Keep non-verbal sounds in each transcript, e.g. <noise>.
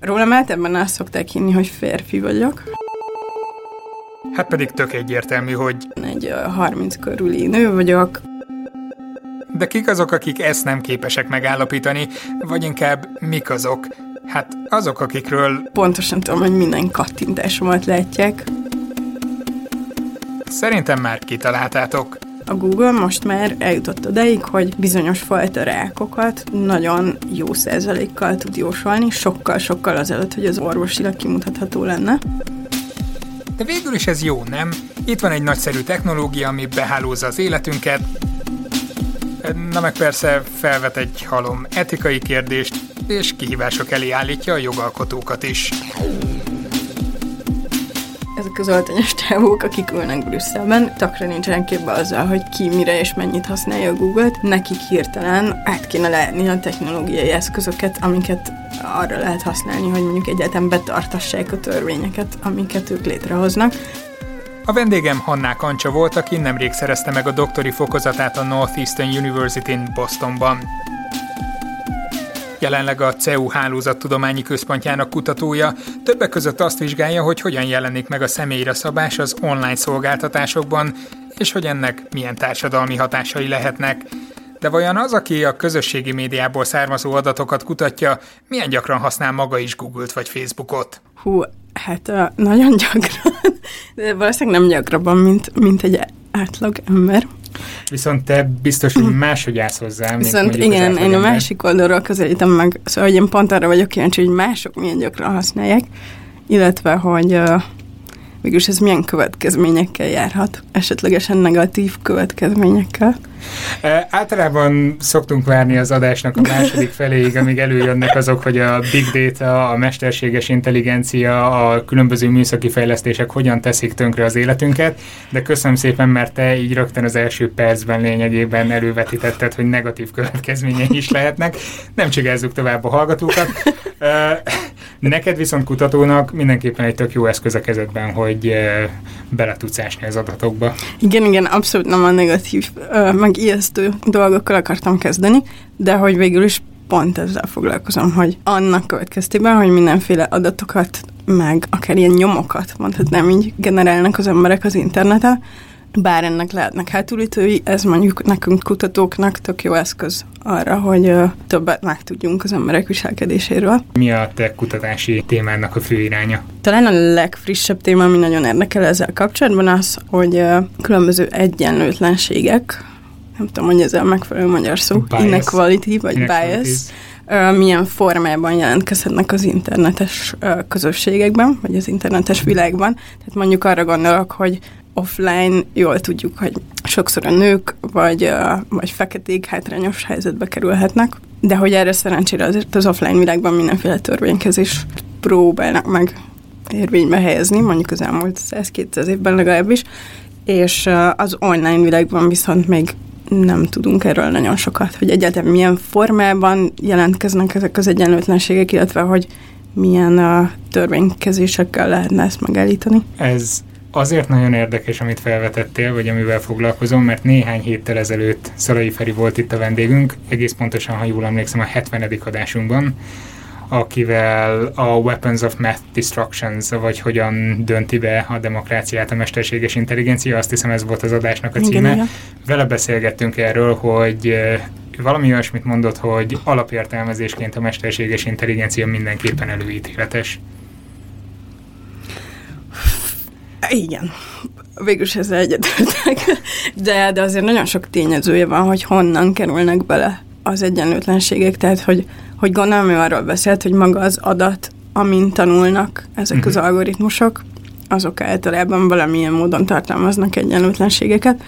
Rólam általában azt szokták hinni, hogy férfi vagyok. Hát pedig tök egyértelmű, hogy... Egy 30 körüli nő vagyok. De kik azok, akik ezt nem képesek megállapítani, vagy inkább mik azok? Hát azok, akikről... Pontosan tudom, hogy minden kattintásomat látják. Szerintem már kitaláltátok. A Google most már eljutott odaig, hogy bizonyos fajta rákokat nagyon jó százalékkal tud jósolni, sokkal-sokkal azelőtt, hogy az orvosilag kimutatható lenne. De végül is ez jó, nem? Itt van egy nagyszerű technológia, ami behálózza az életünket, Na meg persze felvet egy halom etikai kérdést, és kihívások elé állítja a jogalkotókat is ezek az öltönyös távok, akik ülnek Brüsszelben, takra nincsenek képbe azzal, hogy ki mire és mennyit használja a Google-t, nekik hirtelen át kéne lehetni a technológiai eszközöket, amiket arra lehet használni, hogy mondjuk egyáltalán betartassák a törvényeket, amiket ők létrehoznak. A vendégem Hannák Ancsa volt, aki nemrég szerezte meg a doktori fokozatát a Northeastern University-n Bostonban. Jelenleg a CEU hálózattudományi központjának kutatója többek között azt vizsgálja, hogy hogyan jelenik meg a személyre szabás az online szolgáltatásokban, és hogy ennek milyen társadalmi hatásai lehetnek. De vajon az, aki a közösségi médiából származó adatokat kutatja, milyen gyakran használ maga is Google-t vagy Facebookot? Hú, hát nagyon gyakran, de valószínűleg nem gyakrabban, mint, mint egy átlag ember. Viszont te biztos, hogy máshogy állsz hozzá. Viszont igen, én a másik oldalról közelítem meg, szóval hogy én pont arra vagyok kíváncsi, hogy mások milyen gyakran használják, illetve, hogy uh, mégis ez milyen következményekkel járhat, esetlegesen negatív következményekkel. E, általában szoktunk várni az adásnak a második feléig, amíg előjönnek azok, hogy a big data, a mesterséges intelligencia, a különböző műszaki fejlesztések hogyan teszik tönkre az életünket, de köszönöm szépen, mert te így rögtön az első percben lényegében elővetítetted, hogy negatív következményei is lehetnek. Nem csigázzuk tovább a hallgatókat. E, neked viszont kutatónak mindenképpen egy tök jó eszköz a kezedben, hogy e, bele tudsz ásni az adatokba. Igen, igen, abszolút nem a negatív, meg ijesztő dolgokkal akartam kezdeni, de hogy végül is pont ezzel foglalkozom, hogy annak következtében, hogy mindenféle adatokat, meg akár ilyen nyomokat, mondhatnám így, generálnak az emberek az interneten, bár ennek lehetnek hátulütői, ez mondjuk nekünk kutatóknak tök jó eszköz arra, hogy többet megtudjunk az emberek viselkedéséről. Mi a te kutatási témának a fő iránya? Talán a legfrissebb téma, ami nagyon érdekel ezzel kapcsolatban az, hogy különböző egyenlőtlenségek, nem tudom, hogy ez a megfelelő magyar szó, bias. inequality vagy bias, milyen formában jelentkezhetnek az internetes közösségekben, vagy az internetes világban. Tehát mondjuk arra gondolok, hogy offline jól tudjuk, hogy sokszor a nők vagy, vagy feketék hátrányos helyzetbe kerülhetnek, de hogy erre szerencsére azért az offline világban mindenféle törvénykezés próbálnak meg érvénybe helyezni, mondjuk az elmúlt 100-200 évben legalábbis, és az online világban viszont még nem tudunk erről nagyon sokat, hogy egyáltalán milyen formában jelentkeznek ezek az egyenlőtlenségek, illetve hogy milyen a törvénykezésekkel lehetne ezt megállítani. Ez azért nagyon érdekes, amit felvetettél, vagy amivel foglalkozom, mert néhány héttel ezelőtt Szalai Feri volt itt a vendégünk, egész pontosan, ha jól emlékszem, a 70. adásunkban, akivel a Weapons of Math Destructions, vagy hogyan dönti be a demokráciát a mesterséges intelligencia, azt hiszem ez volt az adásnak a címe. Igen, igen. Vele beszélgettünk erről, hogy valami olyasmit mondott, hogy alapértelmezésként a mesterséges intelligencia mindenképpen előítéletes. Igen. Végülis ezzel egyetértek. De, de azért nagyon sok tényezője van, hogy honnan kerülnek bele az egyenlőtlenségek, tehát hogy, hogy gondolom, ő arról beszélt, hogy maga az adat, amin tanulnak ezek uh-huh. az mhm. algoritmusok, azok általában valamilyen módon tartalmaznak egyenlőtlenségeket,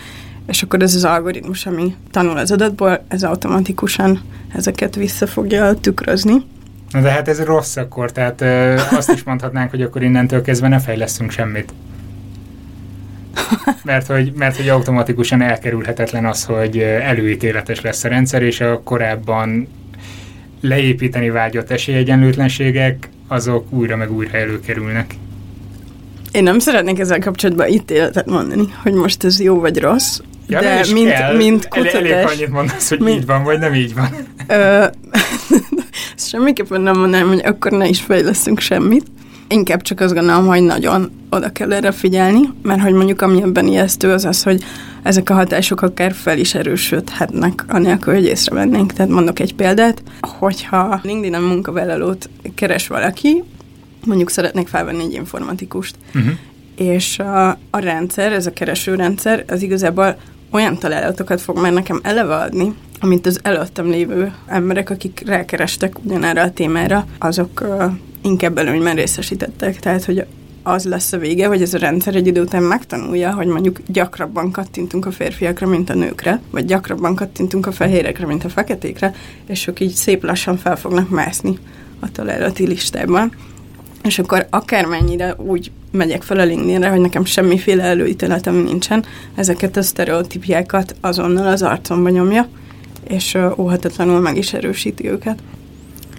és akkor ez az algoritmus, ami tanul az adatból, ez automatikusan ezeket vissza fogja tükrözni. Na de hát ez rossz akkor, tehát ö, azt is mondhatnánk, hogy akkor innentől kezdve ne fejlesztünk semmit. Mert hogy, mert hogy automatikusan elkerülhetetlen az, hogy előítéletes lesz a rendszer, és a korábban leépíteni vágyott esélyegyenlőtlenségek, azok újra meg újra előkerülnek. Én nem szeretnék ezzel kapcsolatban ítéletet mondani, hogy most ez jó vagy rossz, ja, de mint, kell. mint kutatás... Elég annyit mondasz, hogy mint, így van, vagy nem így van. <laughs> semmiképpen nem mondanám, hogy akkor ne is fejleszünk semmit. Inkább csak azt gondolom, hogy nagyon oda kell erre figyelni, mert hogy mondjuk ami ebben ijesztő az az, hogy ezek a hatások akár fel is erősödhetnek, anélkül, hogy észrevennénk. Tehát mondok egy példát, hogyha LinkedIn-en munkavállalót keres valaki, mondjuk szeretnék felvenni egy informatikust, uh-huh. és a, a rendszer, ez a keresőrendszer, az igazából olyan találatokat fog már nekem eleve adni, amit az előttem lévő emberek, akik rákerestek ugyanerre a témára, azok uh, inkább előnyben részesítettek. Tehát, hogy az lesz a vége, hogy ez a rendszer egy idő után megtanulja, hogy mondjuk gyakrabban kattintunk a férfiakra, mint a nőkre, vagy gyakrabban kattintunk a fehérekre, mint a feketékre, és ők így szép lassan fel fognak mászni a találati listában. És akkor akármennyire úgy megyek fel a LinkedInre, hogy nekem semmiféle előítéletem nincsen, ezeket a sztereotípiákat azonnal az arcomba nyomja, és óhatatlanul meg is erősíti őket.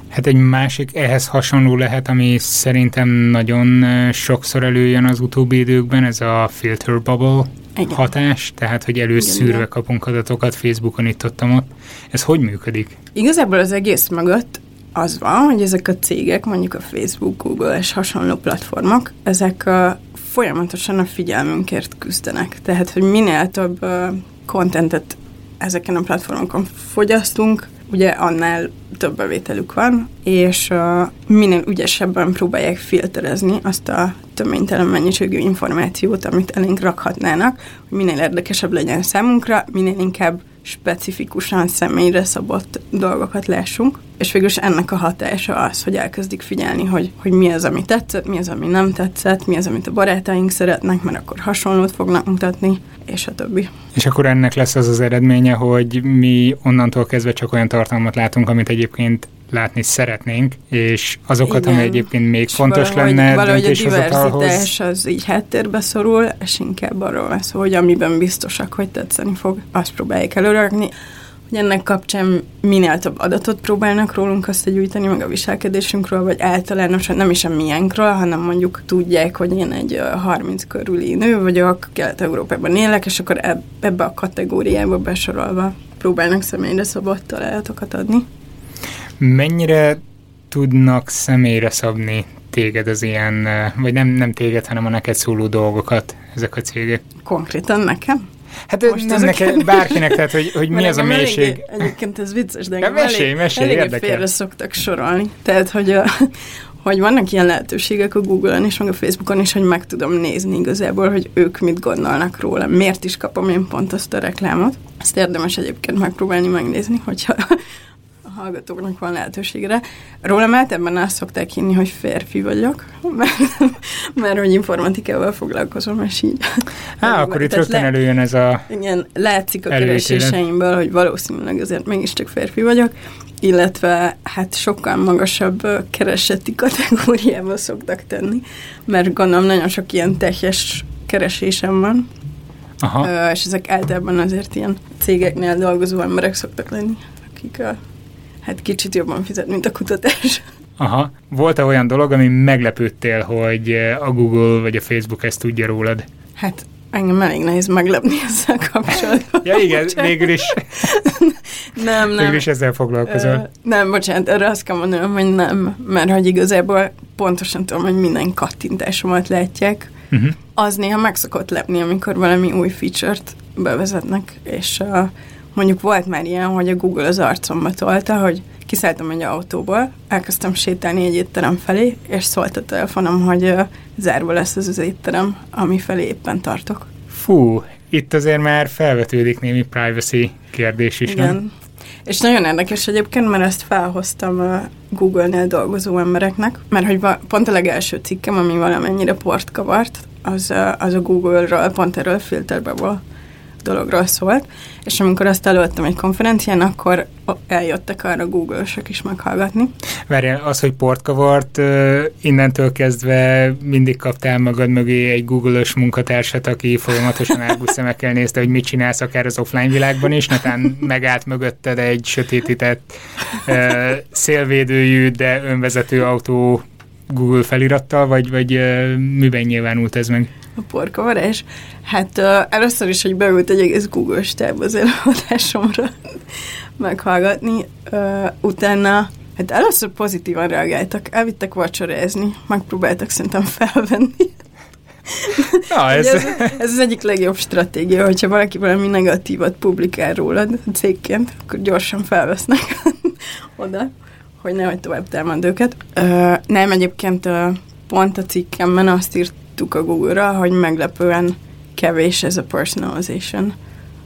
Hát egy másik ehhez hasonló lehet, ami szerintem nagyon sokszor előjön az utóbbi időkben, ez a filter bubble igen. hatás, tehát hogy előszűrve igen, kapunk adatokat Facebookon itt ott, ott. Ez hogy működik? Igazából az egész mögött az van, hogy ezek a cégek, mondjuk a Facebook, Google és hasonló platformok, ezek a, folyamatosan a figyelmünkért küzdenek. Tehát, hogy minél több kontentet ezeken a platformokon fogyasztunk, ugye annál több bevételük van, és uh, minél ügyesebben próbálják filterezni azt a töménytelen mennyiségű információt, amit elénk rakhatnának, hogy minél érdekesebb legyen számunkra, minél inkább specifikusan személyre szabott dolgokat lássunk, és végül ennek a hatása az, hogy elkezdik figyelni, hogy, hogy mi az, ami tetszett, mi az, ami nem tetszett, mi az, amit a barátaink szeretnek, mert akkor hasonlót fognak mutatni, és a többi. És akkor ennek lesz az az eredménye, hogy mi onnantól kezdve csak olyan tartalmat látunk, amit egyébként látni szeretnénk, és azokat, Igen. ami egyébként még és fontos valahogy, lenne valahogy a diverzitás az így háttérbe szorul, és inkább arról van szó, hogy amiben biztosak, hogy tetszeni fog, azt próbálják előrakni hogy ennek kapcsán minél több adatot próbálnak rólunk azt gyűjteni, meg a viselkedésünkről, vagy általánosan nem is a miénkről, hanem mondjuk tudják, hogy én egy 30 körüli nő vagyok, Kelet-Európában élek, és akkor ebbe a kategóriába besorolva próbálnak személyre szabott találatokat adni. Mennyire tudnak személyre szabni téged az ilyen, vagy nem, nem téged, hanem a neked szóló dolgokat ezek a cégek? Konkrétan nekem? Hát Most nem neked, bárkinek, tehát hogy, hogy mi az a mélység. Eléggé, egyébként ez vicces, de engem mesélj, elég, mesélj, félre szoktak sorolni. Tehát, hogy, a, <laughs> hogy vannak ilyen lehetőségek a Google-on és meg a Facebookon is, hogy meg tudom nézni igazából, hogy ők mit gondolnak róla. Miért is kapom én pont azt a reklámot. Ezt érdemes egyébként megpróbálni megnézni, hogyha hallgatóknak van lehetőségre. Rólam általában azt szokták hinni, hogy férfi vagyok, mert, mert hogy informatikával foglalkozom, és így. Á, akkor itt rögtön le, előjön ez a Igen, látszik a kereséseimből, hogy valószínűleg azért mégiscsak férfi vagyok, illetve hát sokkal magasabb kereseti <laughs> kategóriába szoktak tenni, mert gondolom nagyon sok ilyen tehes keresésem van, Aha. és ezek általában azért ilyen cégeknél dolgozó emberek szoktak lenni, akik a hát kicsit jobban fizet, mint a kutatás. Aha. Volt-e olyan dolog, ami meglepődtél, hogy a Google vagy a Facebook ezt tudja rólad? Hát engem elég nehéz meglepni ezzel kapcsolatban. ja igen, bocsánat. végül is. <laughs> nem, nem. Végül is ezzel foglalkozol. Uh, nem, bocsánat, erre azt kell mondanom, hogy nem, mert hogy igazából pontosan tudom, hogy minden kattintásomat látják. Uh-huh. Az néha meg szokott lepni, amikor valami új feature-t bevezetnek, és uh, Mondjuk volt már ilyen, hogy a Google az arcomba tolta, hogy kiszálltam egy autóból, elkezdtem sétálni egy étterem felé, és szólt a telefonom, hogy uh, zárva lesz az az étterem, ami felé éppen tartok. Fú, itt azért már felvetődik némi privacy kérdés is, Igen. nem? És nagyon érdekes egyébként, mert ezt felhoztam a Google-nél dolgozó embereknek, mert hogy pont a legelső cikkem, ami valamennyire port kavart, az, az a Google-ről, pont erről filterbe volt dologról szólt, és amikor azt előadtam egy konferencián, akkor eljöttek arra Google-sök is meghallgatni. Várjál, az, hogy portkavart, innentől kezdve mindig kaptál magad mögé egy Google-ös munkatársat, aki folyamatosan árgus szemekkel nézte, hogy mit csinálsz akár az offline világban is, netán megállt mögötted egy sötétített szélvédőjű, de önvezető autó Google felirattal, vagy, vagy miben nyilvánult ez meg? A porkavarás. Hát uh, először is, hogy beült egy egész Google stáb az előadásomra <laughs> meghallgatni, uh, utána Hát először pozitívan reagáltak, elvittek vacsorázni, megpróbáltak szerintem felvenni. Na, ez... ez... ez az egyik legjobb stratégia, hogyha valaki valami negatívat publikál rólad cégként, akkor gyorsan felvesznek <laughs> oda, hogy nehogy tovább támad őket. Uh, nem, egyébként uh, pont a cikkemben azt írtuk a Google-ra, hogy meglepően kevés ez a personalization.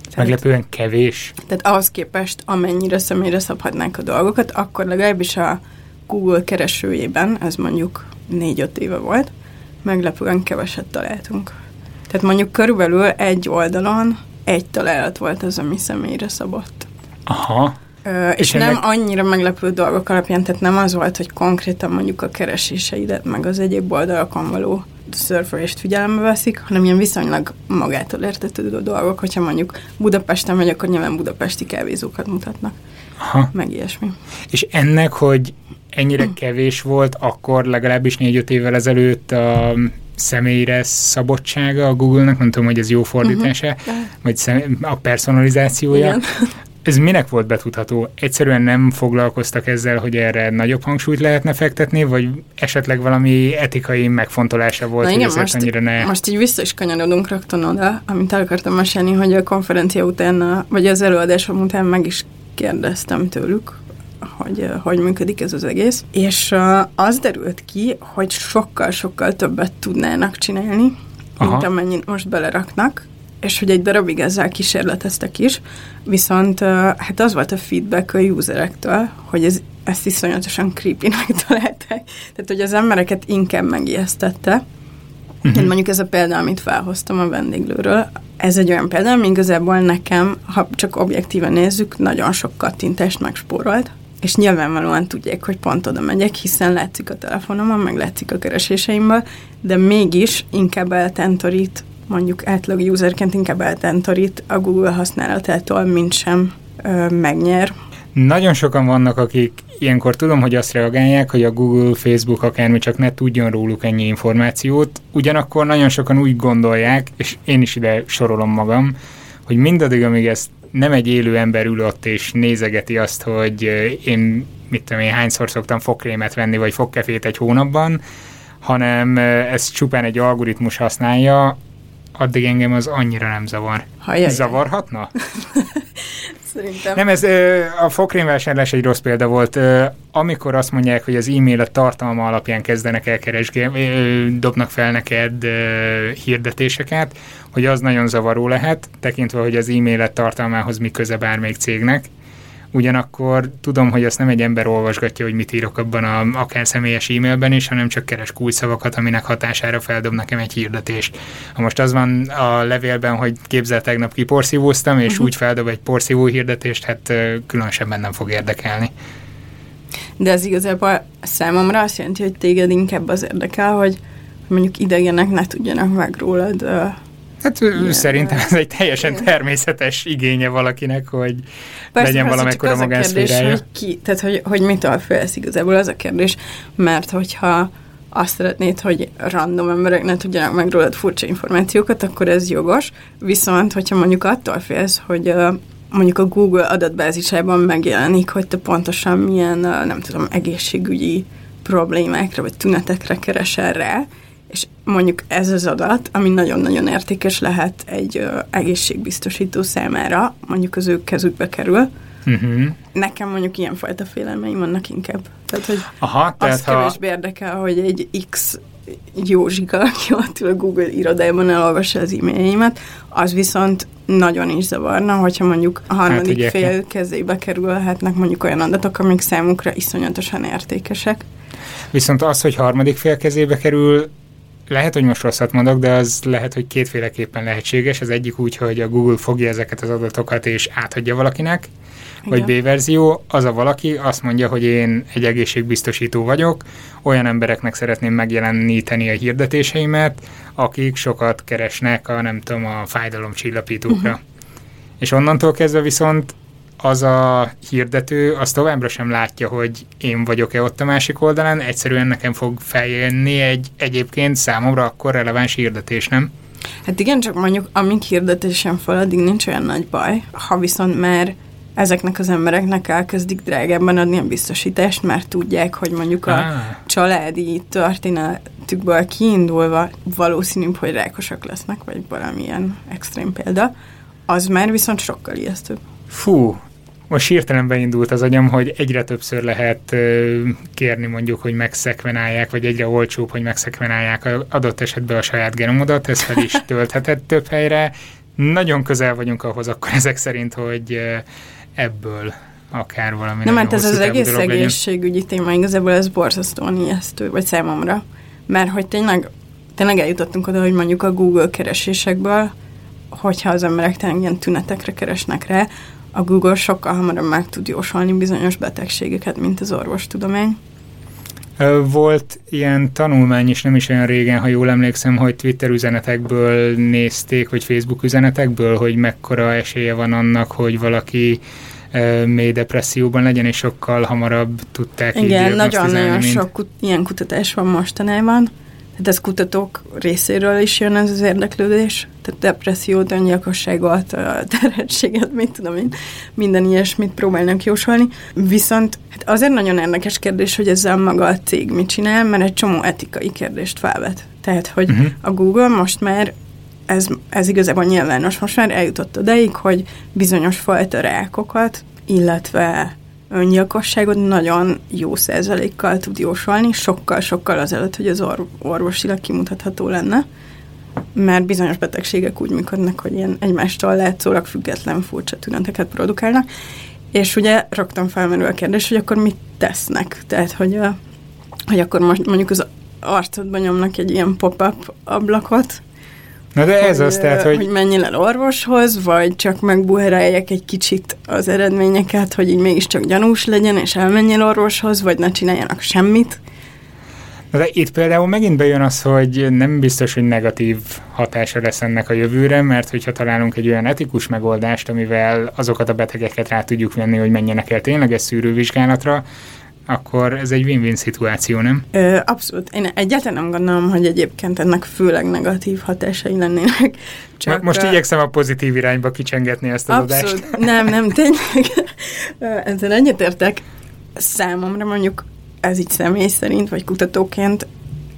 Tehát, meglepően kevés? Tehát ahhoz képest, amennyire személyre szabhatnánk a dolgokat, akkor legalábbis a Google keresőjében, ez mondjuk négy-öt éve volt, meglepően keveset találtunk. Tehát mondjuk körülbelül egy oldalon egy találat volt az, ami személyre szabott. Aha. Ö, és, és nem ennek... annyira meglepő dolgok alapján, tehát nem az volt, hogy konkrétan mondjuk a kereséseidet, meg az egyéb oldalakon való szörfölést figyelembe veszik, hanem ilyen viszonylag magától értetődő dolgok, hogyha mondjuk Budapesten vagy, akkor nyilván budapesti kávézókat mutatnak. Aha. Meg ilyesmi. És ennek, hogy ennyire kevés volt, akkor legalábbis négy-öt évvel ezelőtt a személyre szabadsága a Google-nak, nem tudom, hogy ez jó fordítása, uh-huh. vagy szem- a personalizációja. Igen. Ez minek volt betudható? Egyszerűen nem foglalkoztak ezzel, hogy erre nagyobb hangsúlyt lehetne fektetni, vagy esetleg valami etikai megfontolása volt, Na hogy igen, most, annyira ne... most így vissza is kanyarodunk rögtön oda, amit el akartam mesélni, hogy a konferencia után, vagy az előadásom után meg is kérdeztem tőlük, hogy hogy működik ez az egész. És az derült ki, hogy sokkal-sokkal többet tudnának csinálni, Aha. mint amennyit most beleraknak, és hogy egy darabig ezzel kísérleteztek is, viszont hát az volt a feedback a userektől, hogy ez, ezt iszonyatosan creepy-nek <laughs> találták. Tehát, hogy az embereket inkább megijesztette. Uh-huh. mondjuk ez a példa, amit felhoztam a vendéglőről, ez egy olyan példa, ami igazából nekem, ha csak objektíven nézzük, nagyon sok kattintást megspórolt és nyilvánvalóan tudják, hogy pont oda megyek, hiszen látszik a telefonomon, meg látszik a kereséseimből, de mégis inkább eltentorít, mondjuk átlag userként inkább eltentorít a Google használatától, mint sem ö, megnyer. Nagyon sokan vannak, akik ilyenkor tudom, hogy azt reagálják, hogy a Google, Facebook akármi csak ne tudjon róluk ennyi információt, ugyanakkor nagyon sokan úgy gondolják, és én is ide sorolom magam, hogy mindaddig, amíg ezt nem egy élő ember ül ott és nézegeti azt, hogy én mit tudom én, hányszor szoktam fogkrémet venni, vagy fogkefét egy hónapban, hanem ez csupán egy algoritmus használja, addig engem az annyira nem zavar. Hajjaj. Zavarhatna? <laughs> Szerintem. Nem, ez a fogkrémvásárlás egy rossz példa volt. Amikor azt mondják, hogy az e-mail a tartalma alapján kezdenek el keresgélni, dobnak fel neked hirdetéseket, hogy az nagyon zavaró lehet, tekintve, hogy az e-mailet tartalmához mi köze bármelyik cégnek. Ugyanakkor tudom, hogy azt nem egy ember olvasgatja, hogy mit írok abban a akár személyes e-mailben is, hanem csak keres kulcsszavakat, aminek hatására feldob nekem egy hirdetést. Ha most az van a levélben, hogy képzel tegnap kiporszívóztam, és uh-huh. úgy feldob egy porszívó hirdetést, hát különösebben nem fog érdekelni. De ez igazából számomra azt jelenti, hogy téged inkább az érdekel, hogy mondjuk idegenek ne tudjanak meg rólad Hát Igen. szerintem ez egy teljesen Igen. természetes igénye valakinek, hogy Persze, legyen valamekkora magánszférája. Hogy ki, tehát hogy, hogy mitől félsz igazából az a kérdés, mert hogyha azt szeretnéd, hogy random emberek ne tudjanak meg rólad furcsa információkat, akkor ez jogos. Viszont, hogyha mondjuk attól félsz, hogy uh, mondjuk a Google adatbázisában megjelenik, hogy te pontosan milyen, uh, nem tudom, egészségügyi problémákra vagy tünetekre keresel rá, mondjuk ez az adat, ami nagyon-nagyon értékes lehet egy ö, egészségbiztosító számára, mondjuk az ő kezükbe kerül, uh-huh. nekem mondjuk ilyenfajta félelmeim vannak inkább. Tehát, hogy Aha, tehát azt ha... kevésbé érdekel, hogy egy X Józsika, <laughs> aki ott a Google irodájában elolvassa az e-mailjeimet, az viszont nagyon is zavarna, hogyha mondjuk a harmadik hát, fél kezébe kerülhetnek mondjuk olyan adatok, amik számukra iszonyatosan értékesek. Viszont az, hogy harmadik fél kezébe kerül, lehet, hogy most rosszat mondok, de az lehet, hogy kétféleképpen lehetséges. Az egyik úgy, hogy a Google fogja ezeket az adatokat és átadja valakinek, Igen. vagy B verzió, az a valaki azt mondja, hogy én egy egészségbiztosító vagyok, olyan embereknek szeretném megjeleníteni a hirdetéseimet, akik sokat keresnek a, nem tudom, a fájdalomcsillapítókra. Uh-huh. És onnantól kezdve viszont az a hirdető az továbbra sem látja, hogy én vagyok-e ott a másik oldalán, egyszerűen nekem fog feljönni egy egyébként számomra akkor releváns hirdetés, nem? Hát igen, csak mondjuk amíg hirdetésen fel, addig nincs olyan nagy baj. Ha viszont már ezeknek az embereknek elkezdik drágábban adni a biztosítást, mert tudják, hogy mondjuk a ah. családi történetükből kiindulva valószínűbb, hogy rákosak lesznek, vagy valamilyen extrém példa, az már viszont sokkal ijesztőbb. Fú, most hirtelen beindult az agyam, hogy egyre többször lehet kérni mondjuk, hogy megszekvenálják, vagy egyre olcsóbb, hogy megszekvenálják adott esetben a saját genomodat, ez fel is <laughs> töltheted több helyre. Nagyon közel vagyunk ahhoz akkor ezek szerint, hogy ebből akár valami Nem, hát ez az egész egészségügyi téma, igazából ez borzasztóan ijesztő, vagy számomra. Mert hogy tényleg, tényleg eljutottunk oda, hogy mondjuk a Google keresésekből, hogyha az emberek tényleg ilyen tünetekre keresnek rá, a Google sokkal hamarabb meg tud jósolni bizonyos betegségeket, mint az orvostudomány. Volt ilyen tanulmány is nem is olyan régen, ha jól emlékszem, hogy Twitter üzenetekből nézték, vagy Facebook üzenetekből, hogy mekkora esélye van annak, hogy valaki mély depresszióban legyen, és sokkal hamarabb tudták Igen, nagyon-nagyon sok kut- ilyen kutatás van mostanában. Hát ez kutatók részéről is jön ez az érdeklődés, tehát depressziót, öngyilkosságot, terhetséget, mit tudom én, minden ilyesmit próbálnak jósolni. Viszont hát azért nagyon érdekes kérdés, hogy ezzel maga a cég mit csinál, mert egy csomó etikai kérdést felvet. Tehát, hogy uh-huh. a Google most már ez, ez igazából nyilvános, most már eljutott odaig, hogy bizonyos fajta rákokat, illetve öngyilkosságot nagyon jó százalékkal tud jósolni, sokkal-sokkal azelőtt, hogy az or- orvosilag kimutatható lenne, mert bizonyos betegségek úgy működnek, hogy ilyen egymástól látszólag független furcsa tüneteket produkálnak, és ugye rögtön felmerül a kérdés, hogy akkor mit tesznek? Tehát, hogy, hogy akkor most mondjuk az arcodban nyomnak egy ilyen pop-up ablakot, Na de ez hogy, az, tehát, hogy... Hogy menjél el orvoshoz, vagy csak megbuheráljak egy kicsit az eredményeket, hogy így mégiscsak gyanús legyen, és elmenjél orvoshoz, vagy ne csináljanak semmit. De itt például megint bejön az, hogy nem biztos, hogy negatív hatása lesz ennek a jövőre, mert hogyha találunk egy olyan etikus megoldást, amivel azokat a betegeket rá tudjuk venni, hogy menjenek el tényleges szűrővizsgálatra, akkor ez egy win-win szituáció, nem? Ö, abszolút. Én egyáltalán nem gondolom, hogy egyébként ennek főleg negatív hatásai lennének. Csak Most igyekszem a pozitív irányba kicsengetni ezt az abszolút. adást. Nem, nem, tényleg. Ezzel egyetértek. Számomra mondjuk ez így személy szerint, vagy kutatóként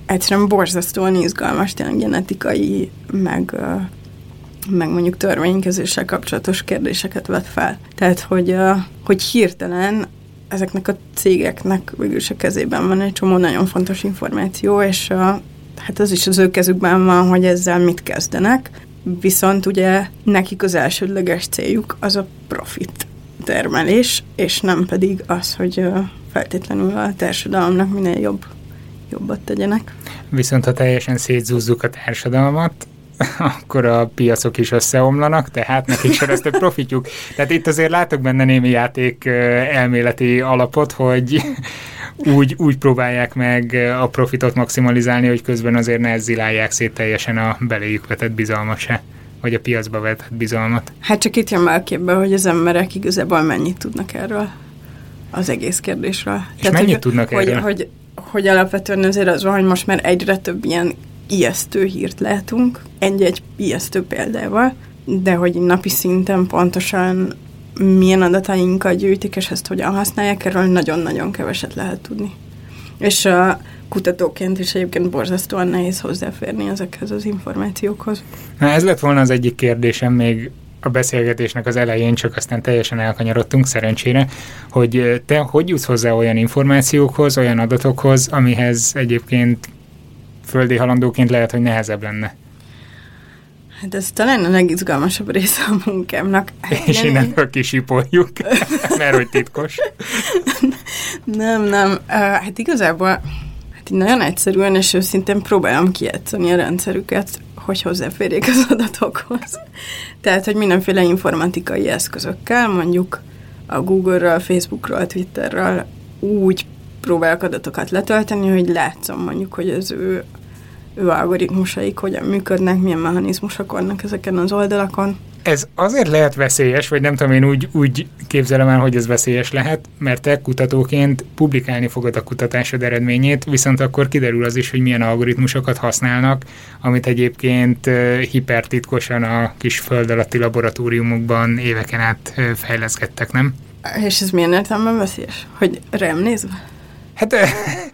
egyszerűen borzasztóan izgalmas, tényleg genetikai, meg, meg mondjuk törvénykezéssel kapcsolatos kérdéseket vet fel. Tehát, hogy, hogy hirtelen ezeknek a cégeknek végülis a kezében van egy csomó nagyon fontos információ, és a, hát az is az ő kezükben van, hogy ezzel mit kezdenek. Viszont ugye nekik az elsődleges céljuk az a profit termelés, és nem pedig az, hogy feltétlenül a társadalomnak minél jobb, jobbat tegyenek. Viszont ha teljesen szétzúzzuk a társadalmat, <laughs> akkor a piacok is összeomlanak, tehát nekik sem lesz több profitjuk. Tehát itt azért látok benne némi játék elméleti alapot, hogy <laughs> úgy, úgy próbálják meg a profitot maximalizálni, hogy közben azért ne zilálják szét teljesen a beléjük vetett bizalmat se vagy a piacba vetett bizalmat. Hát csak itt jön már képbe, hogy az emberek igazából mennyit tudnak erről az egész kérdésről. És Tehát, mennyit hogy, tudnak hogy, erről? Hogy, hogy alapvetően azért az van, hogy most már egyre több ilyen ijesztő hírt látunk, egy-egy ijesztő példával, de hogy napi szinten pontosan milyen adatainkat gyűjtik, és ezt hogyan használják, erről nagyon-nagyon keveset lehet tudni. És a kutatóként is egyébként borzasztóan nehéz hozzáférni ezekhez az információkhoz. Na, ez lett volna az egyik kérdésem még a beszélgetésnek az elején, csak aztán teljesen elkanyarodtunk szerencsére, hogy te hogy jutsz hozzá olyan információkhoz, olyan adatokhoz, amihez egyébként földi halandóként lehet, hogy nehezebb lenne. Hát ez talán a legizgalmasabb része a munkámnak. Hát És innentől kisipoljuk, <laughs> mert hogy titkos. nem, nem. Hát igazából hát így nagyon egyszerűen és őszintén próbálom kijátszani a rendszerüket, hogy hozzáférjék az adatokhoz. Tehát, hogy mindenféle informatikai eszközökkel, mondjuk a Google-ről, Facebook-ról, Twitter-ről úgy próbálok adatokat letölteni, hogy látszom mondjuk, hogy az ő, ő algoritmusaik hogyan működnek, milyen mechanizmusok vannak ezeken az oldalakon. Ez azért lehet veszélyes, vagy nem tudom, én úgy, úgy képzelem el, hogy ez veszélyes lehet, mert te kutatóként publikálni fogod a kutatásod eredményét, viszont akkor kiderül az is, hogy milyen algoritmusokat használnak, amit egyébként hipertitkosan a kis föld alatti laboratóriumokban éveken át fejleszgettek, nem? És ez milyen értelemben veszélyes? Hogy rám nézve? Hát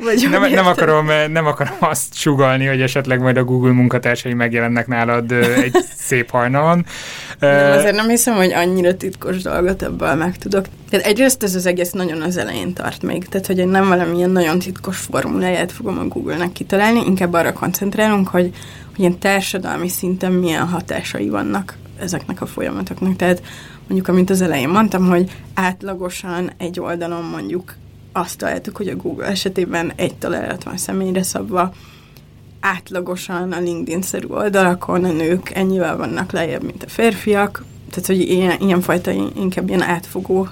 Vagy nem, nem, akarom, nem akarom azt sugalni, hogy esetleg majd a Google munkatársai megjelennek nálad egy <laughs> szép hajnalon. Nem, azért nem hiszem, hogy annyira titkos dolgot ebből megtudok. Tehát egyrészt ez az egész nagyon az elején tart még, tehát hogy én nem valamilyen nagyon titkos formuláját fogom a Google-nek kitalálni, inkább arra koncentrálunk, hogy, hogy ilyen társadalmi szinten milyen hatásai vannak ezeknek a folyamatoknak. Tehát mondjuk, amint az elején mondtam, hogy átlagosan egy oldalon mondjuk azt találtuk, hogy a Google esetében egy találat van személyre szabva, átlagosan a LinkedIn-szerű oldalakon a nők ennyivel vannak lejjebb, mint a férfiak, tehát hogy ilyen, ilyenfajta inkább ilyen átfogó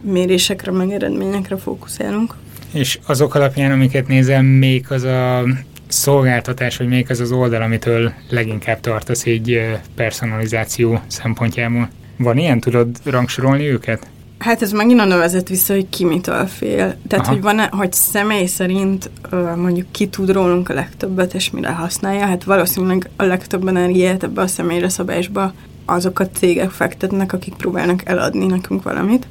mérésekre, meg eredményekre fókuszálunk. És azok alapján, amiket nézem, még az a szolgáltatás, vagy még az az oldal, amitől leginkább tartasz egy personalizáció szempontjából. Van ilyen? Tudod rangsorolni őket? Hát ez megint a vezet vissza, hogy ki mitől fél. Tehát, Aha. hogy van hogy személy szerint mondjuk ki tud rólunk a legtöbbet, és mire használja, hát valószínűleg a legtöbb energiát ebbe a személyre szabásba azok a cégek fektetnek, akik próbálnak eladni nekünk valamit.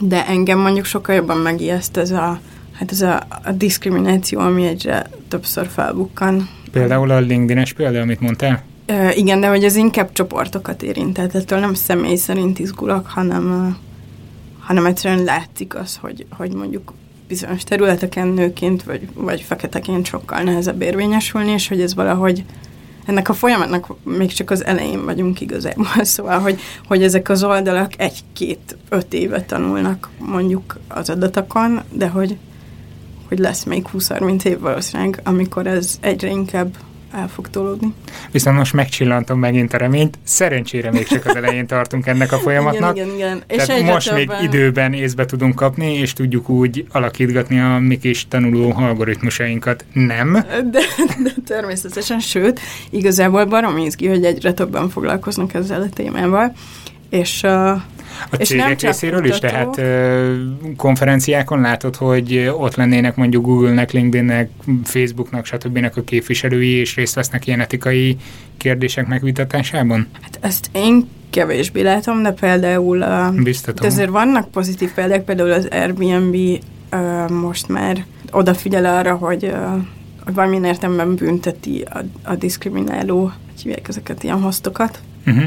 De engem mondjuk sokkal jobban megijeszt ez a, hát ez a, a diszkrimináció, ami egyre többször felbukkan. Például a LinkedIn-es példa, amit mondtál? Uh, igen, de hogy ez inkább csoportokat érint, tehát ettől nem személy szerint izgulok, hanem hanem egyszerűen látszik az, hogy, hogy mondjuk bizonyos területeken nőként vagy, vagy feketeként sokkal nehezebb érvényesülni, és hogy ez valahogy ennek a folyamatnak még csak az elején vagyunk igazából, <laughs> szóval, hogy, hogy ezek az oldalak egy-két-öt éve tanulnak mondjuk az adatokon, de hogy, hogy lesz még 20-30 év valószínűleg, amikor ez egyre inkább el fog tolódni. Viszont most megcsillantom megint a reményt, szerencsére még csak az elején tartunk ennek a <laughs> folyamatnak. igen, igen, igen. És Tehát most még időben észbe tudunk kapni, és tudjuk úgy alakítgatni a mi kis tanuló algoritmusainkat. Nem? De, de természetesen, sőt, igazából barom izgi, hogy egyre többen foglalkoznak ezzel a témával, és uh, a és cégek részéről is, tehát ö, konferenciákon látod, hogy ott lennének mondjuk Google-nek, LinkedIn-nek, Facebook-nak, stb. a képviselői, és részt vesznek ilyen etikai kérdések megvitatásában? Hát ezt én kevésbé látom, de például Biztatom. De azért vannak pozitív példák, például az Airbnb uh, most már odafigyel arra, hogy uh, hogy valamilyen értelemben bünteti a, a diszkrimináló, hogy hívják ezeket ilyen hostokat. Uh-huh.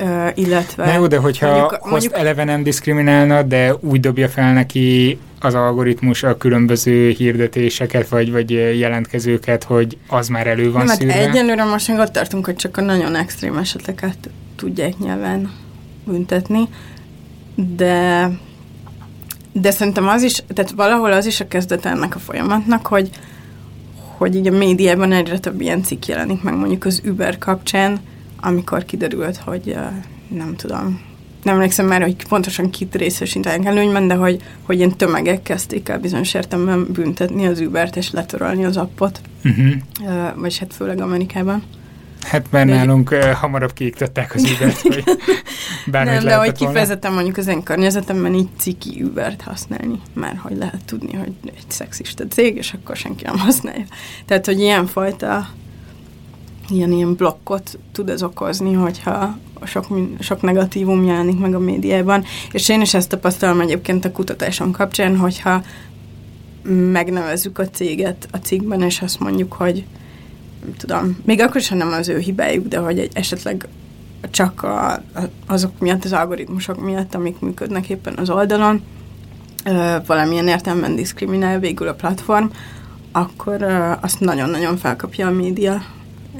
Uh, illetve... Na jó, de hogyha mondjuk, mondjuk, eleve nem diszkriminálna, de úgy dobja fel neki az algoritmus a különböző hirdetéseket, vagy, vagy jelentkezőket, hogy az már elő van nem, hát szűrve. Hát egyenlőre most még ott tartunk, hogy csak a nagyon extrém eseteket tudják nyelven büntetni, de de szerintem az is, tehát valahol az is a kezdet ennek a folyamatnak, hogy, hogy így a médiában egyre több ilyen cikk jelenik meg mondjuk az Uber kapcsán, amikor kiderült, hogy nem tudom, nem emlékszem már, hogy pontosan kit részesítenek előnyben, de hogy, hogy ilyen tömegek kezdték el bizonyos értelemben büntetni az Ubert és letörölni az appot, uh-huh. uh, vagy hát főleg Amerikában. Hát mert de nálunk uh, hamarabb kiiktatták az Ubert, <laughs> hogy Nem, de hogy kifejezetten mondjuk az én környezetemben így ciki Ubert használni, mert hogy lehet tudni, hogy egy szexista cég, és akkor senki nem használja. Tehát, hogy ilyenfajta ilyen, ilyen blokkot tud ez okozni, hogyha sok, sok negatívum jelenik meg a médiában. És én is ezt tapasztalom egyébként a kutatáson kapcsán, hogyha megnevezzük a céget a cikkben, és azt mondjuk, hogy nem tudom, még akkor sem nem az ő hibájuk, de hogy egy, esetleg csak a, azok miatt, az algoritmusok miatt, amik működnek éppen az oldalon, ö, valamilyen értelemben diszkriminál végül a platform, akkor azt nagyon-nagyon felkapja a média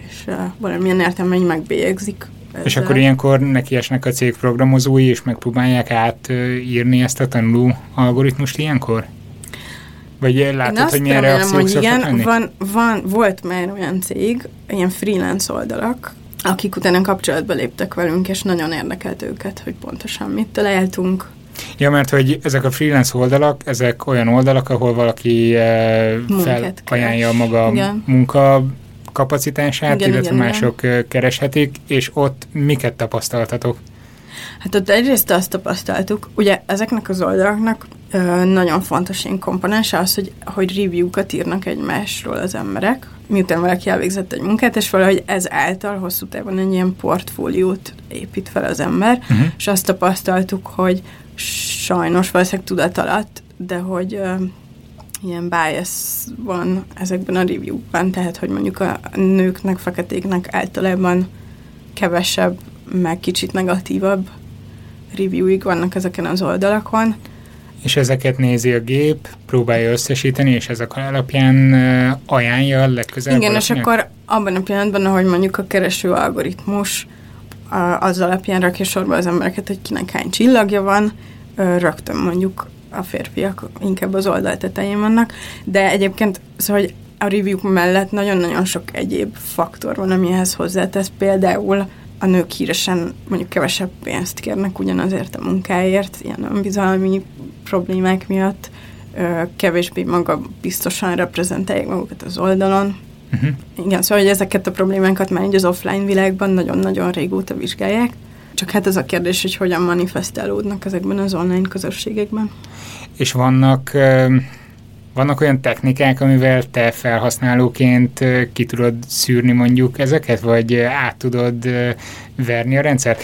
és uh, valamilyen értelemben megbélyegzik. Ezzel. És akkor ilyenkor nekiesnek a cég programozói, és megpróbálják átírni ezt a tanuló algoritmust ilyenkor? Vagy látod, hogy milyen reakciók hogy igen, van, van, volt már olyan cég, ilyen freelance oldalak, akik utána kapcsolatba léptek velünk, és nagyon érdekelt őket, hogy pontosan mit találtunk. Ja, mert hogy ezek a freelance oldalak, ezek olyan oldalak, ahol valaki eh, felajánlja maga Igen. munka kapacitását, igen, illetve igen, mások igen. kereshetik, és ott miket tapasztaltatok? Hát ott egyrészt azt tapasztaltuk, ugye ezeknek az oldalaknak ö, nagyon fontos ilyen komponense az, hogy, hogy review-kat írnak egymásról az emberek, miután valaki elvégzett egy munkát, és valahogy ez által hosszú távon egy ilyen portfóliót épít fel az ember, uh-huh. és azt tapasztaltuk, hogy sajnos valószínűleg tudat alatt, de hogy ö, ilyen bias van ezekben a review-ban, tehát hogy mondjuk a nőknek, feketéknek általában kevesebb, meg kicsit negatívabb reviewig vannak ezeken az oldalakon. És ezeket nézi a gép, próbálja összesíteni, és ezek alapján ajánlja legközelebb. Igen, és akkor abban a pillanatban, ahogy mondjuk a kereső algoritmus az alapján rakja sorba az embereket, hogy kinek hány csillagja van, rögtön mondjuk a férfiak inkább az oldal tetején vannak, de egyébként szóval, hogy a review mellett nagyon-nagyon sok egyéb faktor van, ami ehhez hozzátesz. Például a nők híresen mondjuk kevesebb pénzt kérnek ugyanazért a munkáért, ilyen önbizalmi problémák miatt, kevésbé maga biztosan reprezentálják magukat az oldalon. Uh-huh. Igen, szóval hogy ezeket a problémákat már így az offline világban nagyon-nagyon régóta vizsgálják. Csak hát ez a kérdés, hogy hogyan manifestálódnak ezekben az online közösségekben. És vannak vannak olyan technikák, amivel te felhasználóként ki tudod szűrni mondjuk ezeket, vagy át tudod verni a rendszert?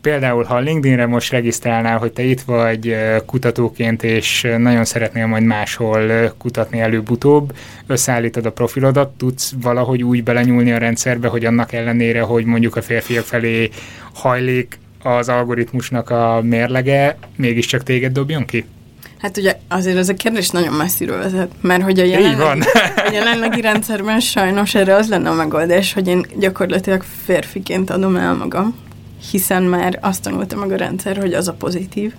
Például, ha LinkedInre most regisztrálnál, hogy te itt vagy kutatóként, és nagyon szeretnél majd máshol kutatni előbb-utóbb, összeállítod a profilodat, tudsz valahogy úgy belenyúlni a rendszerbe, hogy annak ellenére, hogy mondjuk a férfiak felé hajlik az algoritmusnak a mérlege, mégiscsak téged dobjon ki? Hát ugye azért ez a kérdés nagyon messziről vezet, mert hogy a jelenlegi, a jelenlegi rendszerben sajnos erre az lenne a megoldás, hogy én gyakorlatilag férfiként adom el magam, hiszen már azt tanulta meg a rendszer, hogy az a pozitív,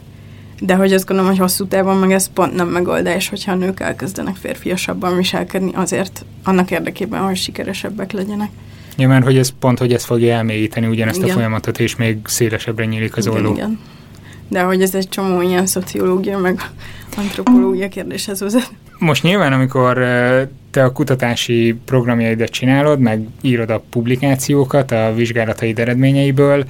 de hogy azt gondolom, hogy hosszú távon meg ez pont nem megoldás, hogyha a nők elkezdenek férfiasabban viselkedni azért annak érdekében, hogy sikeresebbek legyenek. Ja, mert hogy ez pont, hogy ez fogja elmélyíteni ugyanezt igen. a folyamatot, és még szélesebbre nyílik az olló. Igen, igen de hogy ez egy csomó ilyen szociológia, meg antropológia kérdéshez vezet. Most nyilván, amikor te a kutatási programjaidat csinálod, meg írod a publikációkat a vizsgálataid eredményeiből,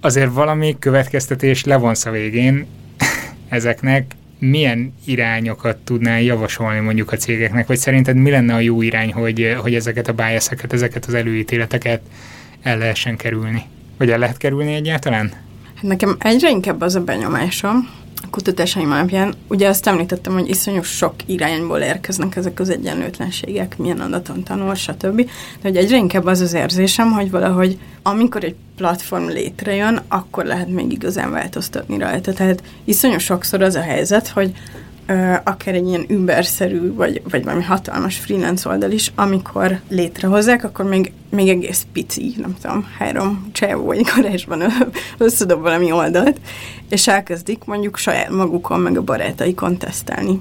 azért valami következtetés levonsz a végén <laughs> ezeknek, milyen irányokat tudnál javasolni mondjuk a cégeknek, vagy szerinted mi lenne a jó irány, hogy, hogy ezeket a biaseket, ezeket az előítéleteket el lehessen kerülni? Vagy el lehet kerülni egyáltalán? Nekem egyre inkább az a benyomásom, a kutatásaim alapján, ugye azt említettem, hogy iszonyú sok irányból érkeznek ezek az egyenlőtlenségek, milyen adaton tanul, stb. De hogy egyre inkább az az érzésem, hogy valahogy amikor egy platform létrejön, akkor lehet még igazán változtatni rajta. Tehát iszonyú sokszor az a helyzet, hogy akár egy ilyen Uber-szerű, vagy, vagy valami hatalmas freelance oldal is, amikor létrehozzák, akkor még, még egész pici, nem tudom, három csávó vagy garázsban összedob valami oldalt, és elkezdik mondjuk saját magukon, meg a barátaikon tesztelni.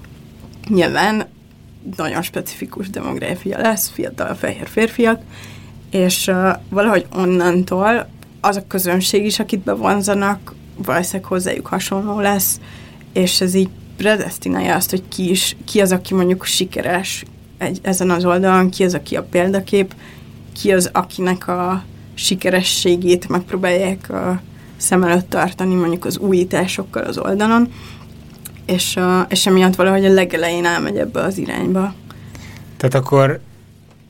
Nyilván nagyon specifikus demográfia lesz, fiatal fehér férfiak, és uh, valahogy onnantól az a közönség is, akit bevonzanak, valószínűleg hozzájuk hasonló lesz, és ez így predestinálja azt, hogy ki, is, ki az, aki mondjuk sikeres egy, ezen az oldalon, ki az, aki a példakép, ki az, akinek a sikerességét megpróbálják a szem előtt tartani mondjuk az újításokkal az oldalon, és, a, és emiatt valahogy a legelején elmegy ebbe az irányba. Tehát akkor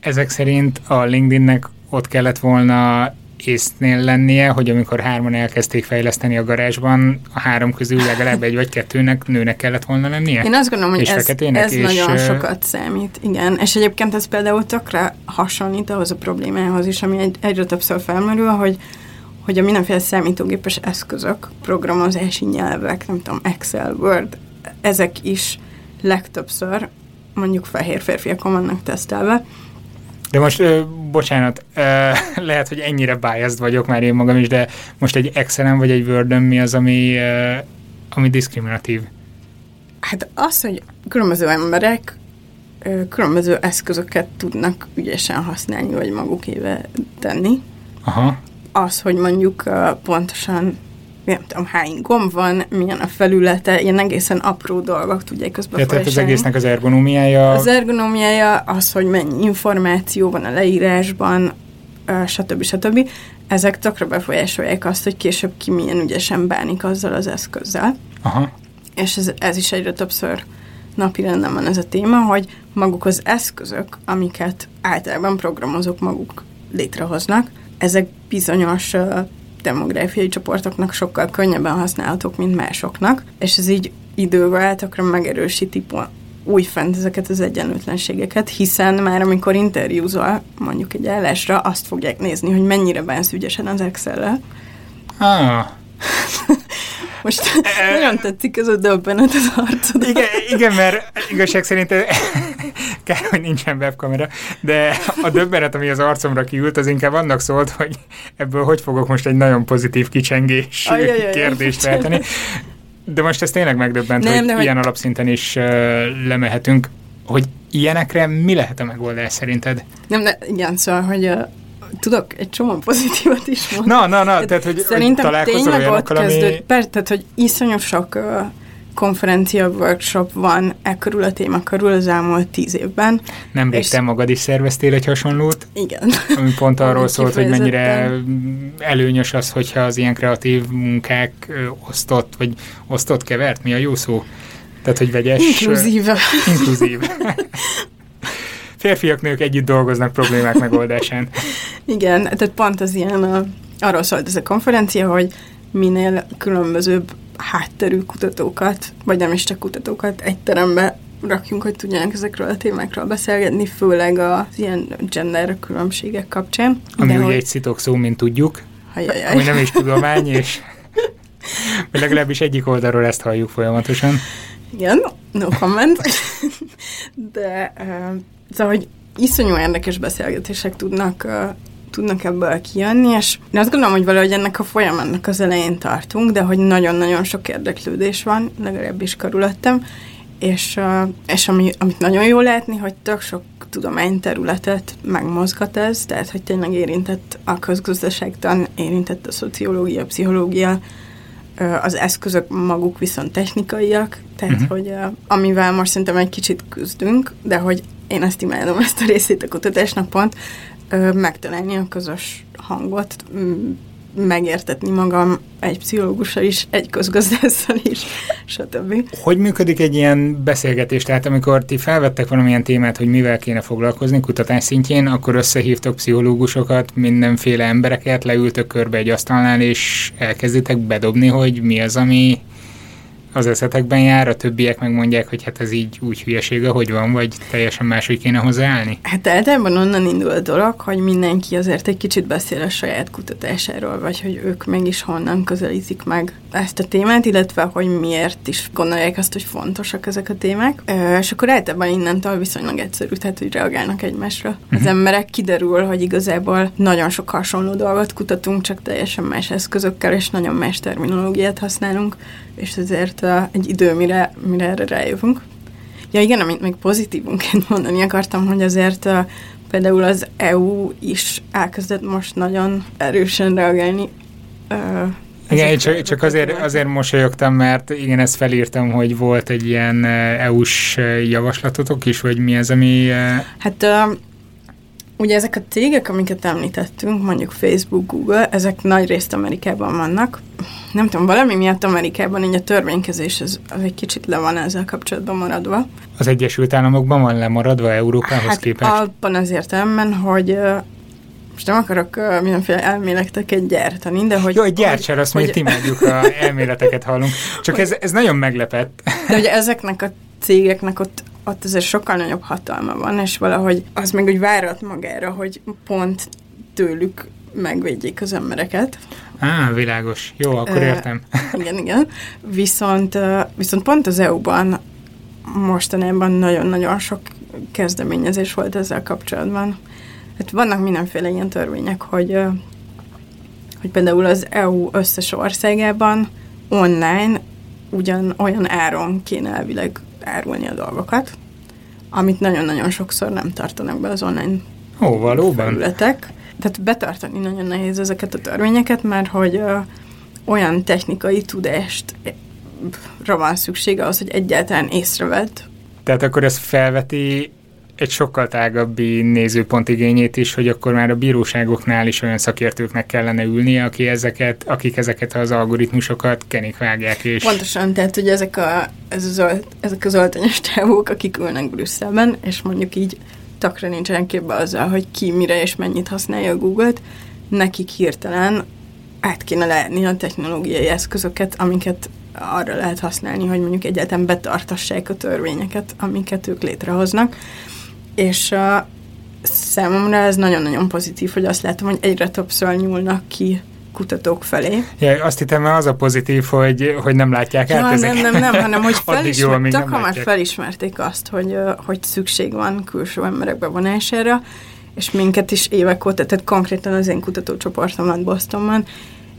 ezek szerint a LinkedInnek ott kellett volna észnél lennie, hogy amikor hárman elkezdték fejleszteni a garázsban, a három közül legalább egy vagy kettőnek nőnek kellett volna lennie? Én azt gondolom, hogy ez, ez és nagyon sokat számít, igen. És egyébként ez például tökre hasonlít ahhoz a problémához is, ami egy, egyre többször felmerül, hogy hogy a mindenféle számítógépes eszközök, programozási nyelvek, nem tudom, Excel, Word, ezek is legtöbbször mondjuk fehér férfiakon vannak tesztelve, de most, ö, bocsánat, ö, <laughs> lehet, hogy ennyire biased vagyok már én magam is, de most egy excel vagy egy word mi az, ami, ö, ami diszkriminatív? Hát az, hogy különböző emberek ö, különböző eszközöket tudnak ügyesen használni, vagy magukéve tenni. Aha. Az, hogy mondjuk ö, pontosan nem tudom, hány gomb van, milyen a felülete, ilyen egészen apró dolgok tudják közben ja, Tehát az egésznek az ergonómiája... Az ergonómiája az, hogy mennyi információ van a leírásban, stb. stb. Ezek tökre befolyásolják azt, hogy később ki milyen ügyesen bánik azzal az eszközzel. Aha. És ez, ez is egyre többször napi renden van ez a téma, hogy maguk az eszközök, amiket általában programozók maguk létrehoznak, ezek bizonyos demográfiai csoportoknak sokkal könnyebben használhatók, mint másoknak, és ez így idővel tökre megerősíti újfent ezeket az egyenlőtlenségeket, hiszen már amikor interjúzol mondjuk egy állásra, azt fogják nézni, hogy mennyire bánsz ügyesen az Excel-rel. Ah. <laughs> Most nagyon tetszik ez a döbbenet az arcod. Igen, igen, mert igazság szerint <laughs> kár, hogy nincsen webkamera, de a döbbenet, ami az arcomra kiült, az inkább annak szólt, hogy ebből hogy fogok most egy nagyon pozitív kicsengés Ajajaj, kérdést feltenni. De most ez tényleg megdöbbent, Nem, hogy ilyen hogy... alapszinten is uh, lemehetünk. Hogy ilyenekre mi lehet a megoldás szerinted? Nem, de igen, szóval, hogy uh, tudok egy csomó pozitívat is mondani. Na, na, na, tehát, hogy, Szerintem tényleg ott kezdődött, ami... persze, tehát, hogy iszonyú sok uh, konferencia, workshop van e körül a téma körül az elmúlt tíz évben. Nemrég és... te magad is szerveztél egy hasonlót. Igen. Ami pont arról szólt, hogy mennyire előnyös az, hogyha az ilyen kreatív munkák osztott, vagy osztott kevert, mi a jó szó? Tehát, hogy vegyes... Inkluzív. Inkluzív. <laughs> Férfiak, nők együtt dolgoznak problémák megoldásán. <laughs> Igen, tehát pont az ilyen, a, arról szólt ez a konferencia, hogy minél különbözőbb hátterű kutatókat, vagy nem is csak kutatókat egy terembe rakjunk, hogy tudjanak ezekről a témákról beszélgetni, főleg az ilyen gender különbségek kapcsán. Ami De ugye hogy... egy szitok szó, mint tudjuk, Ajajaj. ami nem is tudomány, és vagy legalábbis egyik oldalról ezt halljuk folyamatosan. Igen, no comment. <laughs> De szóval, hogy iszonyú érdekes beszélgetések tudnak tudnak ebből kijönni, és én azt gondolom, hogy valahogy ennek a folyamatnak az elején tartunk, de hogy nagyon-nagyon sok érdeklődés van, legalábbis körülöttem, és, és ami, amit nagyon jó látni, hogy tök sok tudományterületet megmozgat ez, tehát hogy tényleg érintett a közgazdaságtan, érintett a szociológia, a pszichológia, az eszközök maguk viszont technikaiak, tehát uh-huh. hogy amivel most szerintem egy kicsit küzdünk, de hogy én ezt imádom, ezt a részét a kutatásnak pont, megtalálni a közös hangot, megértetni magam egy pszichológussal is, egy közgazdásszal is, <laughs> stb. Hogy működik egy ilyen beszélgetés? Tehát amikor ti felvettek valamilyen témát, hogy mivel kéne foglalkozni kutatás szintjén, akkor összehívtok pszichológusokat, mindenféle embereket, leültök körbe egy asztalnál, és elkezditek bedobni, hogy mi az, ami az eszetekben jár, a többiek megmondják, hogy hát ez így úgy hülyesége, hogy van, vagy teljesen máshogy kéne hozzáállni? Hát általában onnan indul a dolog, hogy mindenki azért egy kicsit beszél a saját kutatásáról, vagy hogy ők mégis honnan közelítik meg ezt a témát, illetve hogy miért is gondolják azt, hogy fontosak ezek a témák. És akkor általában innentől viszonylag egyszerű, tehát hogy reagálnak egymásra. Uh-huh. Az mhm. emberek kiderül, hogy igazából nagyon sok hasonló dolgot kutatunk, csak teljesen más eszközökkel, és nagyon más terminológiát használunk, és ezért egy idő, mire, mire erre rájövünk. Ja igen, amit még pozitívunként <laughs> mondani akartam, hogy azért például az EU is elkezdett most nagyon erősen reagálni igen, csak, csak azért, azért mosolyogtam, mert igen, ezt felírtam, hogy volt egy ilyen EU-s javaslatotok is, vagy mi ez, ami... Hát ugye ezek a cégek, amiket említettünk, mondjuk Facebook, Google, ezek nagy részt Amerikában vannak. Nem tudom, valami miatt Amerikában így a törvénykezés az, az egy kicsit le van ezzel kapcsolatban maradva. Az Egyesült Államokban van lemaradva Európához hát képest? abban az értelemben, hogy most nem akarok uh, mindenféle elméleteket gyártani, de hogy... Jó, hogy gyártsál, azt hogy, hogy imádjuk, a <laughs> elméleteket hallunk. Csak ez, ez nagyon meglepett. De ugye ezeknek a cégeknek ott, ott azért sokkal nagyobb hatalma van, és valahogy az meg úgy várat magára, hogy pont tőlük megvédjék az embereket. Á, világos. Jó, akkor értem. Uh, <laughs> igen, igen. Viszont, uh, viszont pont az EU-ban mostanában nagyon-nagyon sok kezdeményezés volt ezzel kapcsolatban. Hát vannak mindenféle ilyen törvények, hogy, hogy például az EU összes országában online ugyan olyan áron kéne elvileg árulni a dolgokat, amit nagyon-nagyon sokszor nem tartanak be az online Ó, valóban? felületek. Tehát betartani nagyon nehéz ezeket a törvényeket, mert hogy olyan technikai tudást van szüksége ahhoz, hogy egyáltalán észrevett. Tehát akkor ez felveti egy sokkal tágabbi nézőpont igényét is, hogy akkor már a bíróságoknál is olyan szakértőknek kellene ülnie, aki ezeket, akik ezeket az algoritmusokat kenik vágják. És... Pontosan, tehát hogy ezek, a, ez az, ezek az oltanyos távok, akik ülnek Brüsszelben, és mondjuk így takra nincsenek képbe azzal, hogy ki mire és mennyit használja a Google-t, nekik hirtelen át kéne lehetni a technológiai eszközöket, amiket arra lehet használni, hogy mondjuk egyáltalán betartassák a törvényeket, amiket ők létrehoznak. És a számomra ez nagyon-nagyon pozitív, hogy azt látom, hogy egyre többször nyúlnak ki kutatók felé. Ja, azt hittem, az a pozitív, hogy, hogy nem látják ja, át ezeket. Nem, nem, nem, hanem hogy <laughs> felismerték, jó, már felismerték azt, hogy, hogy szükség van külső emberek bevonására, és minket is évek óta, tehát konkrétan az én kutatócsoportomat Bostonban,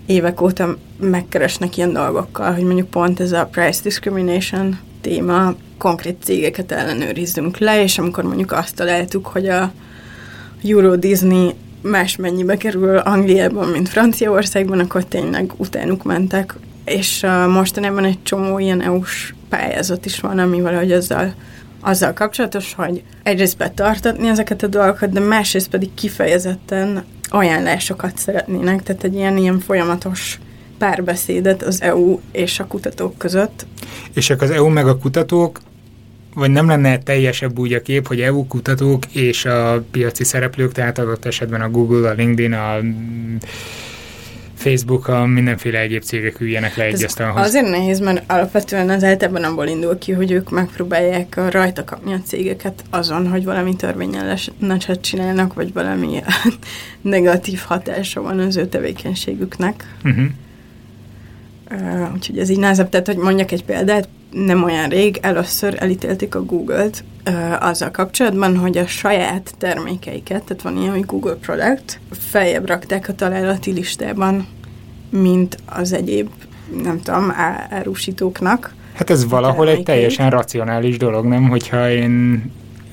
évek óta megkeresnek ilyen dolgokkal, hogy mondjuk pont ez a price discrimination téma, konkrét cégeket ellenőrizzünk le, és amikor mondjuk azt találtuk, hogy a Euro Disney más mennyibe kerül Angliában, mint Franciaországban, akkor tényleg utánuk mentek. És uh, mostanában egy csomó ilyen EU-s pályázat is van, ami valahogy azzal, azzal kapcsolatos, hogy egyrészt betartatni ezeket a dolgokat, de másrészt pedig kifejezetten ajánlásokat szeretnének, tehát egy ilyen, ilyen folyamatos párbeszédet az EU és a kutatók között. És az EU meg a kutatók, vagy nem lenne teljesebb úgy a kép, hogy EU kutatók és a piaci szereplők, tehát adott esetben a Google, a LinkedIn, a Facebook, a mindenféle egyéb cégek üljenek le egy asztalhoz. Azért nehéz, mert alapvetően az általában abból indul ki, hogy ők megpróbálják rajta kapni a cégeket azon, hogy valami törvényelleneset csinálnak, vagy valami <laughs> negatív hatása van az ő tevékenységüknek. Uh-huh. Uh, úgyhogy ez így nehezebb. Tehát, hogy mondjak egy példát, nem olyan rég először elítélték a Google-t uh, azzal kapcsolatban, hogy a saját termékeiket, tehát van ilyen, hogy Google Product, feljebb rakták a találati listában, mint az egyéb, nem tudom, árusítóknak. Hát ez valahol egy teljesen racionális dolog, nem? Hogyha én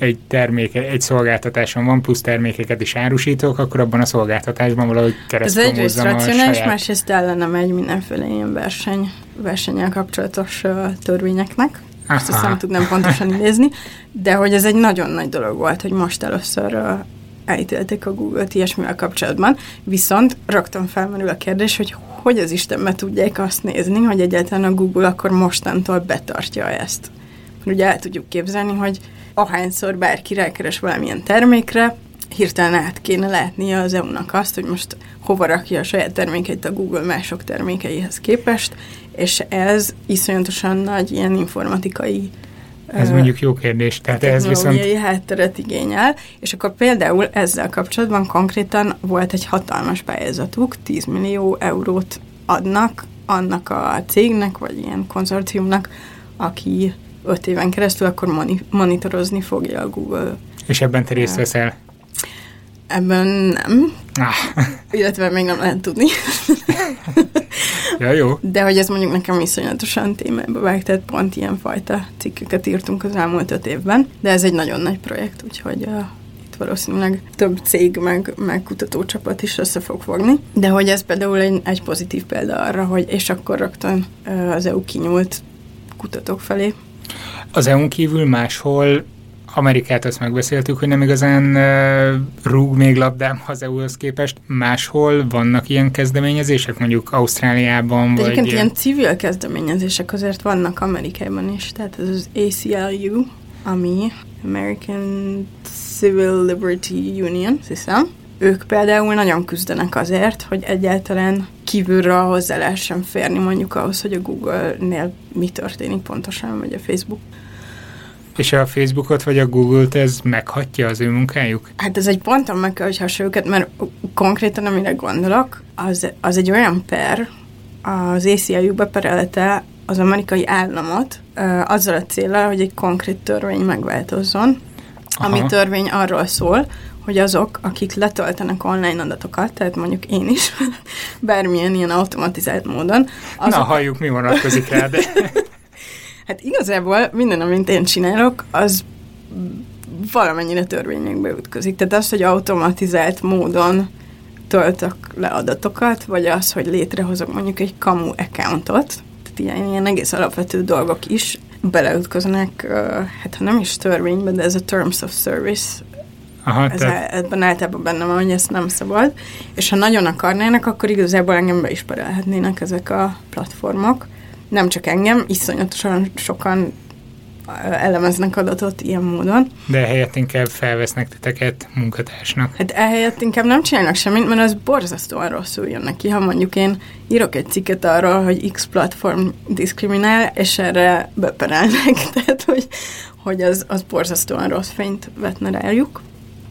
egy terméke, egy szolgáltatáson van, plusz termékeket is árusítok, akkor abban a szolgáltatásban valahogy keresztül Ez egyrészt racionális, saját... másrészt ellene megy mindenféle ilyen verseny, versenyel kapcsolatos uh, törvényeknek. Aha. Ezt azt nem tudnám pontosan idézni, de hogy ez egy nagyon nagy dolog volt, hogy most először uh, elítélték a Google-t ilyesmivel kapcsolatban, viszont rögtön felmerül a kérdés, hogy hogy az Istenbe tudják azt nézni, hogy egyáltalán a Google akkor mostantól betartja ezt. Ugye el tudjuk képzelni, hogy ahányszor bárki rákeres valamilyen termékre, hirtelen át kéne látnia az EU-nak azt, hogy most hova rakja a saját termékeit a Google mások termékeihez képest, és ez iszonyatosan nagy ilyen informatikai ez uh, mondjuk jó kérdés. Tehát ez viszont... hátteret igényel, és akkor például ezzel kapcsolatban konkrétan volt egy hatalmas pályázatuk, 10 millió eurót adnak annak a cégnek, vagy ilyen konzorciumnak, aki öt éven keresztül, akkor moni- monitorozni fogja a Google. És ebben te részt veszel? Ebben nem. Ah. <laughs> Illetve még nem lehet tudni. <laughs> ja, jó. De hogy ez mondjuk nekem iszonyatosan témába vág, tehát pont ilyen fajta cikkeket írtunk az elmúlt öt évben. De ez egy nagyon nagy projekt, úgyhogy uh, itt valószínűleg több cég meg, meg kutatócsapat is össze fog fogni. De hogy ez például egy, egy pozitív példa arra, hogy és akkor rögtön uh, az EU kinyúlt kutatók felé, az EU-n kívül máshol Amerikát azt megbeszéltük, hogy nem igazán rúg még labdám az EU-hoz képest. Máshol vannak ilyen kezdeményezések, mondjuk Ausztráliában? De vagy egyébként ilyen civil kezdeményezések azért vannak Amerikában is. Tehát ez az ACLU, ami American Civil Liberty Union, hiszem. Ők például nagyon küzdenek azért, hogy egyáltalán kívülről hozzá lehessen férni mondjuk ahhoz, hogy a Google-nél mi történik pontosan, vagy a Facebook. És a Facebookot vagy a Google-t ez meghatja az ő munkájuk? Hát ez egy ponton meg kell, hogy őket, mert konkrétan amire gondolok, az, az egy olyan per, az ACLU beperelte az amerikai államot uh, azzal a célral, hogy egy konkrét törvény megváltozzon, Aha. ami törvény arról szól, hogy azok, akik letöltenek online adatokat, tehát mondjuk én is, <laughs> bármilyen ilyen automatizált módon. Azok... Na, halljuk, mi vonatkozik rá, de... <laughs> hát igazából minden, amit én csinálok, az valamennyire törvényekbe ütközik. Tehát az, hogy automatizált módon töltök le adatokat, vagy az, hogy létrehozok mondjuk egy kamu accountot, tehát ilyen, ilyen egész alapvető dolgok is beleütköznek, hát ha nem is törvénybe, de ez a Terms of Service Aha, ez tehát... ebben általában benne van, hogy ezt nem szabad. És ha nagyon akarnának, akkor igazából engem be is perelhetnének ezek a platformok. Nem csak engem, iszonyatosan sokan elemeznek adatot ilyen módon. De helyett inkább felvesznek titeket munkatársnak. Hát ehelyett inkább nem csinálnak semmit, mert az borzasztóan rosszul jön neki. Ha mondjuk én írok egy cikket arról, hogy X platform diszkriminál, és erre beperelnek, <laughs> tehát hogy, hogy az, az borzasztóan rossz fényt vetne rájuk.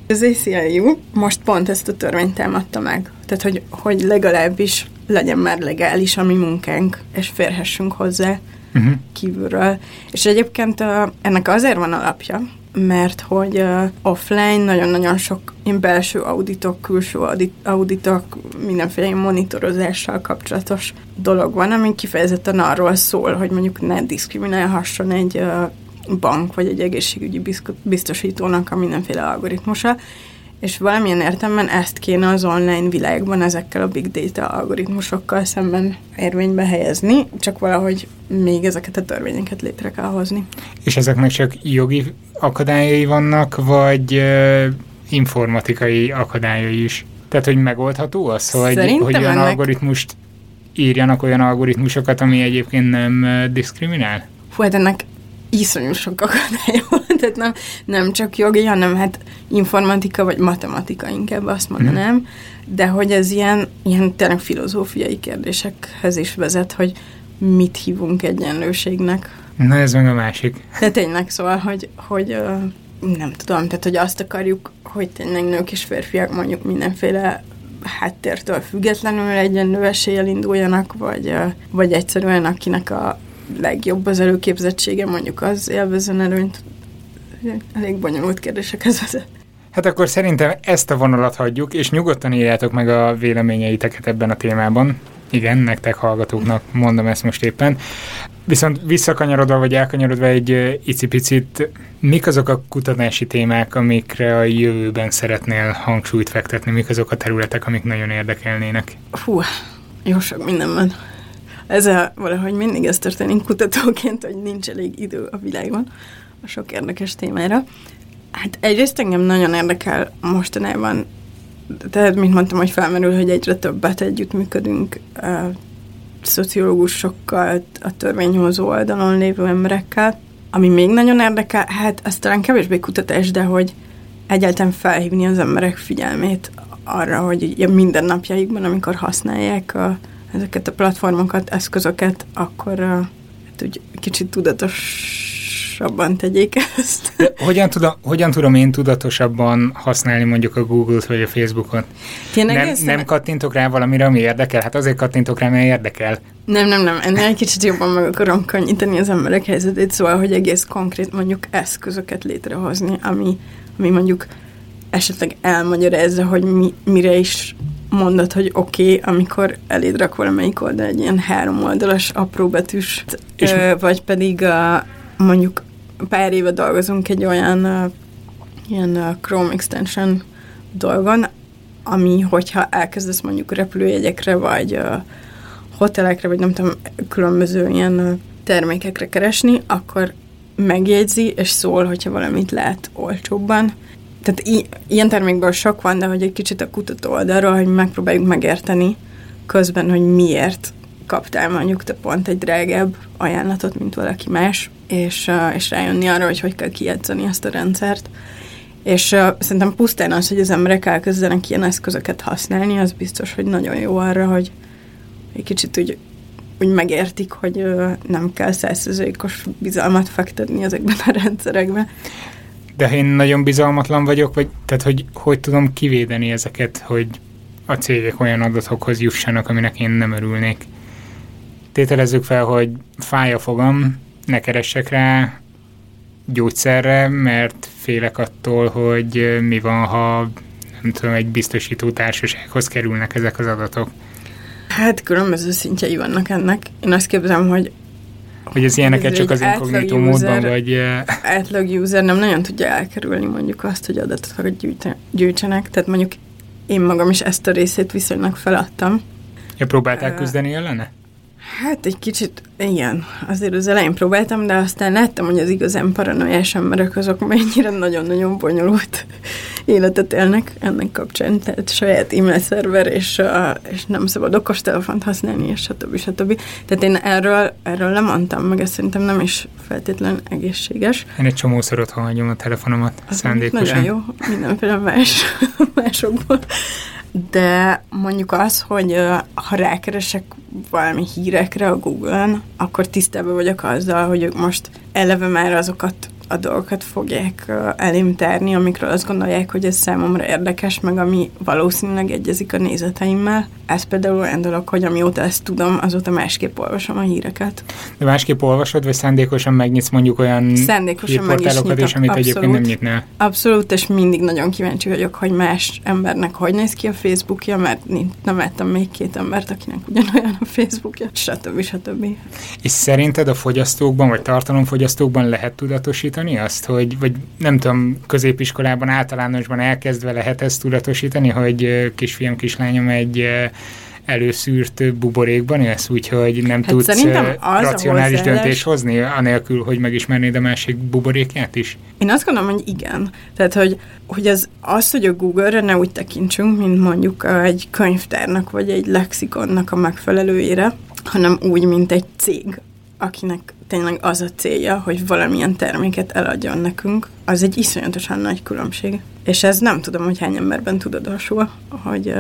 Az ACLU most pont ezt a törvényt támadta meg. Tehát, hogy, hogy legalábbis legyen már legális a mi munkánk, és férhessünk hozzá uh-huh. kívülről. És egyébként uh, ennek azért van alapja, mert hogy uh, offline nagyon-nagyon sok ilyen belső auditok, külső audit, auditok, mindenféle monitorozással kapcsolatos dolog van, ami kifejezetten arról szól, hogy mondjuk ne diszkriminálhasson egy uh, bank vagy egy egészségügyi biztosítónak a mindenféle algoritmusa, és valamilyen értelemben ezt kéne az online világban ezekkel a big data algoritmusokkal szemben érvénybe helyezni, csak valahogy még ezeket a törvényeket létre kell hozni. És ezeknek csak jogi akadályai vannak, vagy uh, informatikai akadályai is? Tehát, hogy megoldható az, hogy, hogy olyan ennek... algoritmust írjanak olyan algoritmusokat, ami egyébként nem diszkriminál? Hú, hát ennek iszonyú sok akadálya van, tehát nem, nem csak jogi, hanem hát informatika vagy matematika inkább azt mondanám, mm. de hogy ez ilyen, ilyen tényleg filozófiai kérdésekhez is vezet, hogy mit hívunk egyenlőségnek. Na ez meg a másik. De tényleg szóval, hogy, hogy nem tudom, tehát hogy azt akarjuk, hogy tényleg nők és férfiak mondjuk mindenféle háttértől függetlenül egyenlő eséllyel induljanak, vagy, vagy egyszerűen akinek a legjobb az előképzettsége, mondjuk az élvezzen előnyt. Elég bonyolult kérdésekhez vezet. Hát akkor szerintem ezt a vonalat hagyjuk, és nyugodtan írjátok meg a véleményeiteket ebben a témában. Igen, nektek hallgatóknak mondom ezt most éppen. Viszont visszakanyarodva, vagy elkanyarodva egy icipicit, mik azok a kutatási témák, amikre a jövőben szeretnél hangsúlyt fektetni? Mik azok a területek, amik nagyon érdekelnének? Hú, jó sok minden van a, valahogy mindig ez történik kutatóként, hogy nincs elég idő a világban a sok érdekes témára. Hát egyrészt engem nagyon érdekel mostanában, tehát mint mondtam, hogy felmerül, hogy egyre többet együttműködünk a szociológusokkal, a törvényhozó oldalon lévő emberekkel. Ami még nagyon érdekel, hát ez talán kevésbé kutatás, de hogy egyáltalán felhívni az emberek figyelmét arra, hogy minden napjaikban, amikor használják a ezeket a platformokat, eszközöket, akkor uh, hát úgy kicsit tudatosabban tegyék ezt. De hogyan, tudom, hogyan tudom én tudatosabban használni mondjuk a Google-t vagy a Facebookot? Tényleg nem, nem kattintok rá valamire, ami érdekel? Hát azért kattintok rá, mert érdekel. Nem, nem, nem. Ennél egy kicsit jobban meg akarom könnyíteni az emberek helyzetét, szóval, hogy egész konkrét mondjuk eszközöket létrehozni, ami, ami mondjuk esetleg elmagyarázza, hogy mi, mire is mondod, hogy oké, okay, amikor eléd rak valamelyik oldal egy ilyen három oldalas apróbetűs, ö, vagy pedig a, mondjuk pár éve dolgozunk egy olyan uh, ilyen uh, Chrome extension dolgon, ami, hogyha elkezdesz mondjuk repülőjegyekre, vagy uh, hotelekre, vagy nem tudom, különböző ilyen uh, termékekre keresni, akkor megjegyzi, és szól, hogyha valamit lát olcsóbban, tehát i- ilyen termékből sok van, de hogy egy kicsit a kutató oldalról, hogy megpróbáljuk megérteni közben, hogy miért kaptál mondjuk te pont egy drágább ajánlatot, mint valaki más, és, és rájönni arra, hogy hogy kell kijátszani ezt a rendszert. És szerintem pusztán az, hogy az emberek elkezdenek ilyen eszközöket használni, az biztos, hogy nagyon jó arra, hogy egy kicsit úgy, úgy megértik, hogy nem kell százszerzőikos bizalmat fektetni ezekben a rendszerekben. De én nagyon bizalmatlan vagyok, vagy tehát hogy hogy tudom kivédeni ezeket, hogy a cégek olyan adatokhoz jussanak, aminek én nem örülnék. Tételezzük fel, hogy fáj a fogam, ne keressek rá gyógyszerre, mert félek attól, hogy mi van, ha nem tudom, egy biztosító társasághoz kerülnek ezek az adatok. Hát különböző szintjei vannak ennek. Én azt képzelem, hogy hogy az ilyeneket csak az inkognitó módban, vagy... Átlag user nem nagyon tudja elkerülni mondjuk azt, hogy adatokat gyűjtsenek. Tehát mondjuk én magam is ezt a részét viszonylag feladtam. Ja, próbáltál küzdeni ellene? Hát egy kicsit, igen, azért az elején próbáltam, de aztán láttam, hogy az igazán paranoiás emberek azok mennyire nagyon-nagyon bonyolult <laughs> életet élnek ennek kapcsán, tehát saját e-mail szerver, és, uh, és nem szabad okostelefont használni, és stb. stb. Tehát én erről, erről lemondtam, meg ez szerintem nem is feltétlen egészséges. Én egy csomószor otthon hagyom a telefonomat az szándékosan. Nagyon jó, mindenféle más, <laughs> másokból. De mondjuk az, hogy ha rákeresek valami hírekre a Google-on, akkor tisztában vagyok azzal, hogy ők most eleve már azokat a dolgokat fogják elém tárni, amikről azt gondolják, hogy ez számomra érdekes, meg ami valószínűleg egyezik a nézeteimmel. Ez például olyan dolog, hogy amióta ezt tudom, azóta másképp olvasom a híreket. De másképp olvasod, vagy szándékosan megnyitsz mondjuk olyan szándékosan meg is is, amit abszolút, egyébként nem nyitnál? Abszolút, és mindig nagyon kíváncsi vagyok, hogy más embernek hogy néz ki a Facebookja, mert nem láttam még két embert, akinek ugyanolyan a Facebookja, stb. stb. És szerinted a fogyasztókban, vagy tartalomfogyasztókban lehet tudatosítani tudatosítani azt, hogy, vagy nem tudom, középiskolában, általánosban elkezdve lehet ezt tudatosítani, hogy kisfiam, kislányom egy előszűrt buborékban élsz, úgyhogy nem hát tudsz racionális döntés hozni, anélkül, hogy megismernéd a másik buborékját is? Én azt gondolom, hogy igen. Tehát, hogy, hogy az, az, hogy a Google-re ne úgy tekintsünk, mint mondjuk egy könyvtárnak, vagy egy lexikonnak a megfelelőjére, hanem úgy, mint egy cég, akinek tényleg az a célja, hogy valamilyen terméket eladjon nekünk, az egy iszonyatosan nagy különbség. És ez nem tudom, hogy hány emberben tudadosul, hogy,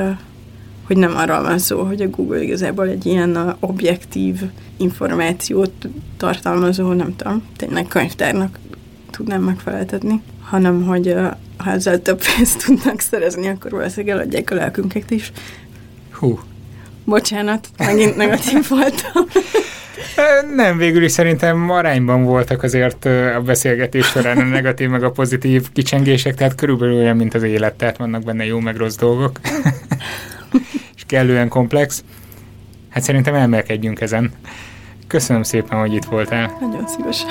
hogy nem arról van szó, hogy a Google igazából egy ilyen objektív információt tartalmazó, nem tudom, tényleg könyvtárnak tudnám megfeleltetni, hanem hogy ha ezzel több pénzt tudnak szerezni, akkor valószínűleg eladják a lelkünket is. Hú. Bocsánat, megint negatív voltam. <laughs> Nem, végül is szerintem arányban voltak azért a beszélgetés során a negatív meg a pozitív kicsengések, tehát körülbelül olyan, mint az élet, tehát vannak benne jó meg rossz dolgok, <laughs> és kellően komplex. Hát szerintem elmelkedjünk ezen. Köszönöm szépen, hogy itt voltál. Nagyon szívesen.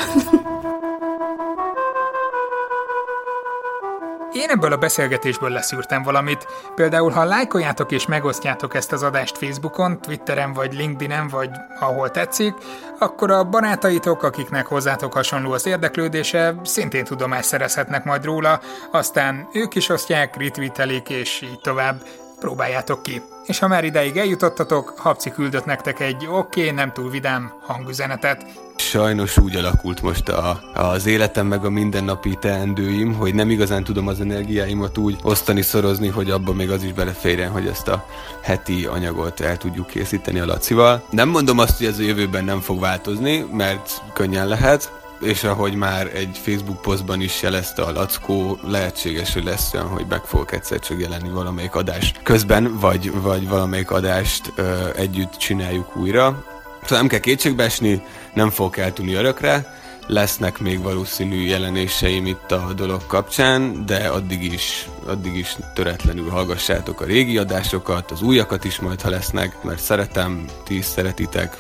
Én ebből a beszélgetésből leszűrtem valamit. Például, ha lájkoljátok és megosztjátok ezt az adást Facebookon, Twitteren vagy LinkedInen, vagy ahol tetszik, akkor a barátaitok, akiknek hozzátok hasonló az érdeklődése, szintén tudomást szerezhetnek majd róla, aztán ők is osztják, retweetelik, és így tovább. Próbáljátok ki. És ha már ideig eljutottatok, Habci küldött nektek egy oké, okay, nem túl vidám hangüzenetet. Sajnos úgy alakult most a, az életem meg a mindennapi teendőim, hogy nem igazán tudom az energiáimat úgy osztani, szorozni, hogy abba még az is beleférjen, hogy ezt a heti anyagot el tudjuk készíteni a Lacival. Nem mondom azt, hogy ez a jövőben nem fog változni, mert könnyen lehet, és ahogy már egy Facebook posztban is jelezte a Lackó, lehetséges, hogy lesz olyan, hogy meg fogok egyszer csak jelenni valamelyik adás közben, vagy, vagy valamelyik adást ö, együtt csináljuk újra. Szóval nem kell kétségbe esni, nem fogok eltűnni örökre, lesznek még valószínű jelenéseim itt a dolog kapcsán, de addig is, addig is töretlenül hallgassátok a régi adásokat, az újakat is majd, ha lesznek, mert szeretem, ti is szeretitek,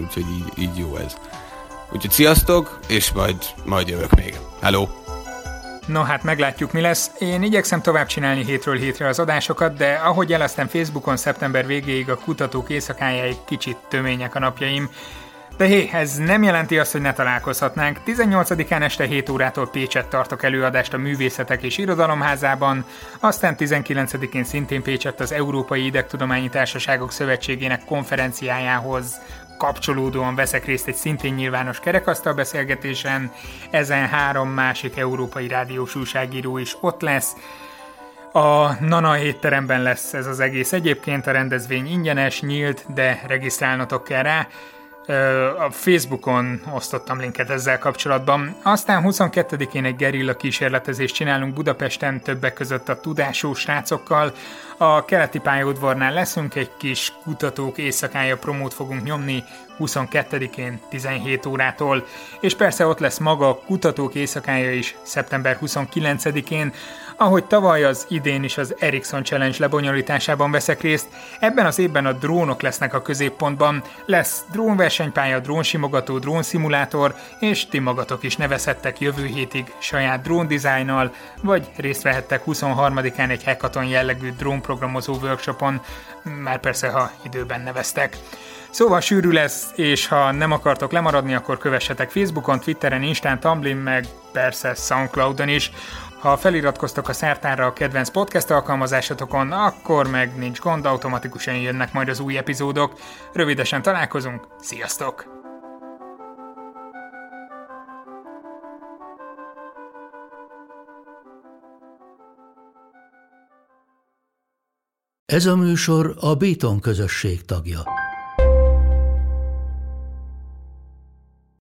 úgyhogy így, így jó ez. Úgyhogy sziasztok, és majd, majd jövök még. Hello! No hát meglátjuk mi lesz. Én igyekszem tovább csinálni hétről hétre az adásokat, de ahogy jeleztem Facebookon szeptember végéig a kutatók éjszakájáig kicsit tömények a napjaim. De hé, ez nem jelenti azt, hogy ne találkozhatnánk. 18-án este 7 órától Pécset tartok előadást a Művészetek és Irodalomházában, aztán 19-én szintén Pécsett az Európai Idegtudományi Társaságok Szövetségének konferenciájához kapcsolódóan veszek részt egy szintén nyilvános kerekasztal beszélgetésen, ezen három másik európai rádiós újságíró is ott lesz, a Nana étteremben lesz ez az egész. Egyébként a rendezvény ingyenes, nyílt, de regisztrálnotok kell rá. A Facebookon osztottam linket ezzel kapcsolatban. Aztán 22-én egy gerilla kísérletezést csinálunk Budapesten, többek között a tudású srácokkal. A keleti pályaudvarnál leszünk, egy kis kutatók éjszakája promót fogunk nyomni, 22-én 17 órától. És persze ott lesz maga a kutatók éjszakája is szeptember 29-én, ahogy tavaly az idén is az Ericsson Challenge lebonyolításában veszek részt, ebben az évben a drónok lesznek a középpontban, lesz drónversenypálya, drónsimogató, drónszimulátor, és ti magatok is nevezhettek jövő hétig saját dróndizájnnal, vagy részt vehettek 23-án egy hackathon jellegű drónprogramozó workshopon, már persze, ha időben neveztek. Szóval sűrű lesz, és ha nem akartok lemaradni, akkor kövessetek Facebookon, Twitteren, Instán, Tumblr, meg persze Soundcloudon is. Ha feliratkoztok a szertára a kedvenc podcast alkalmazásatokon, akkor meg nincs gond, automatikusan jönnek majd az új epizódok. Rövidesen találkozunk, sziasztok! Ez a műsor a Béton közösség tagja.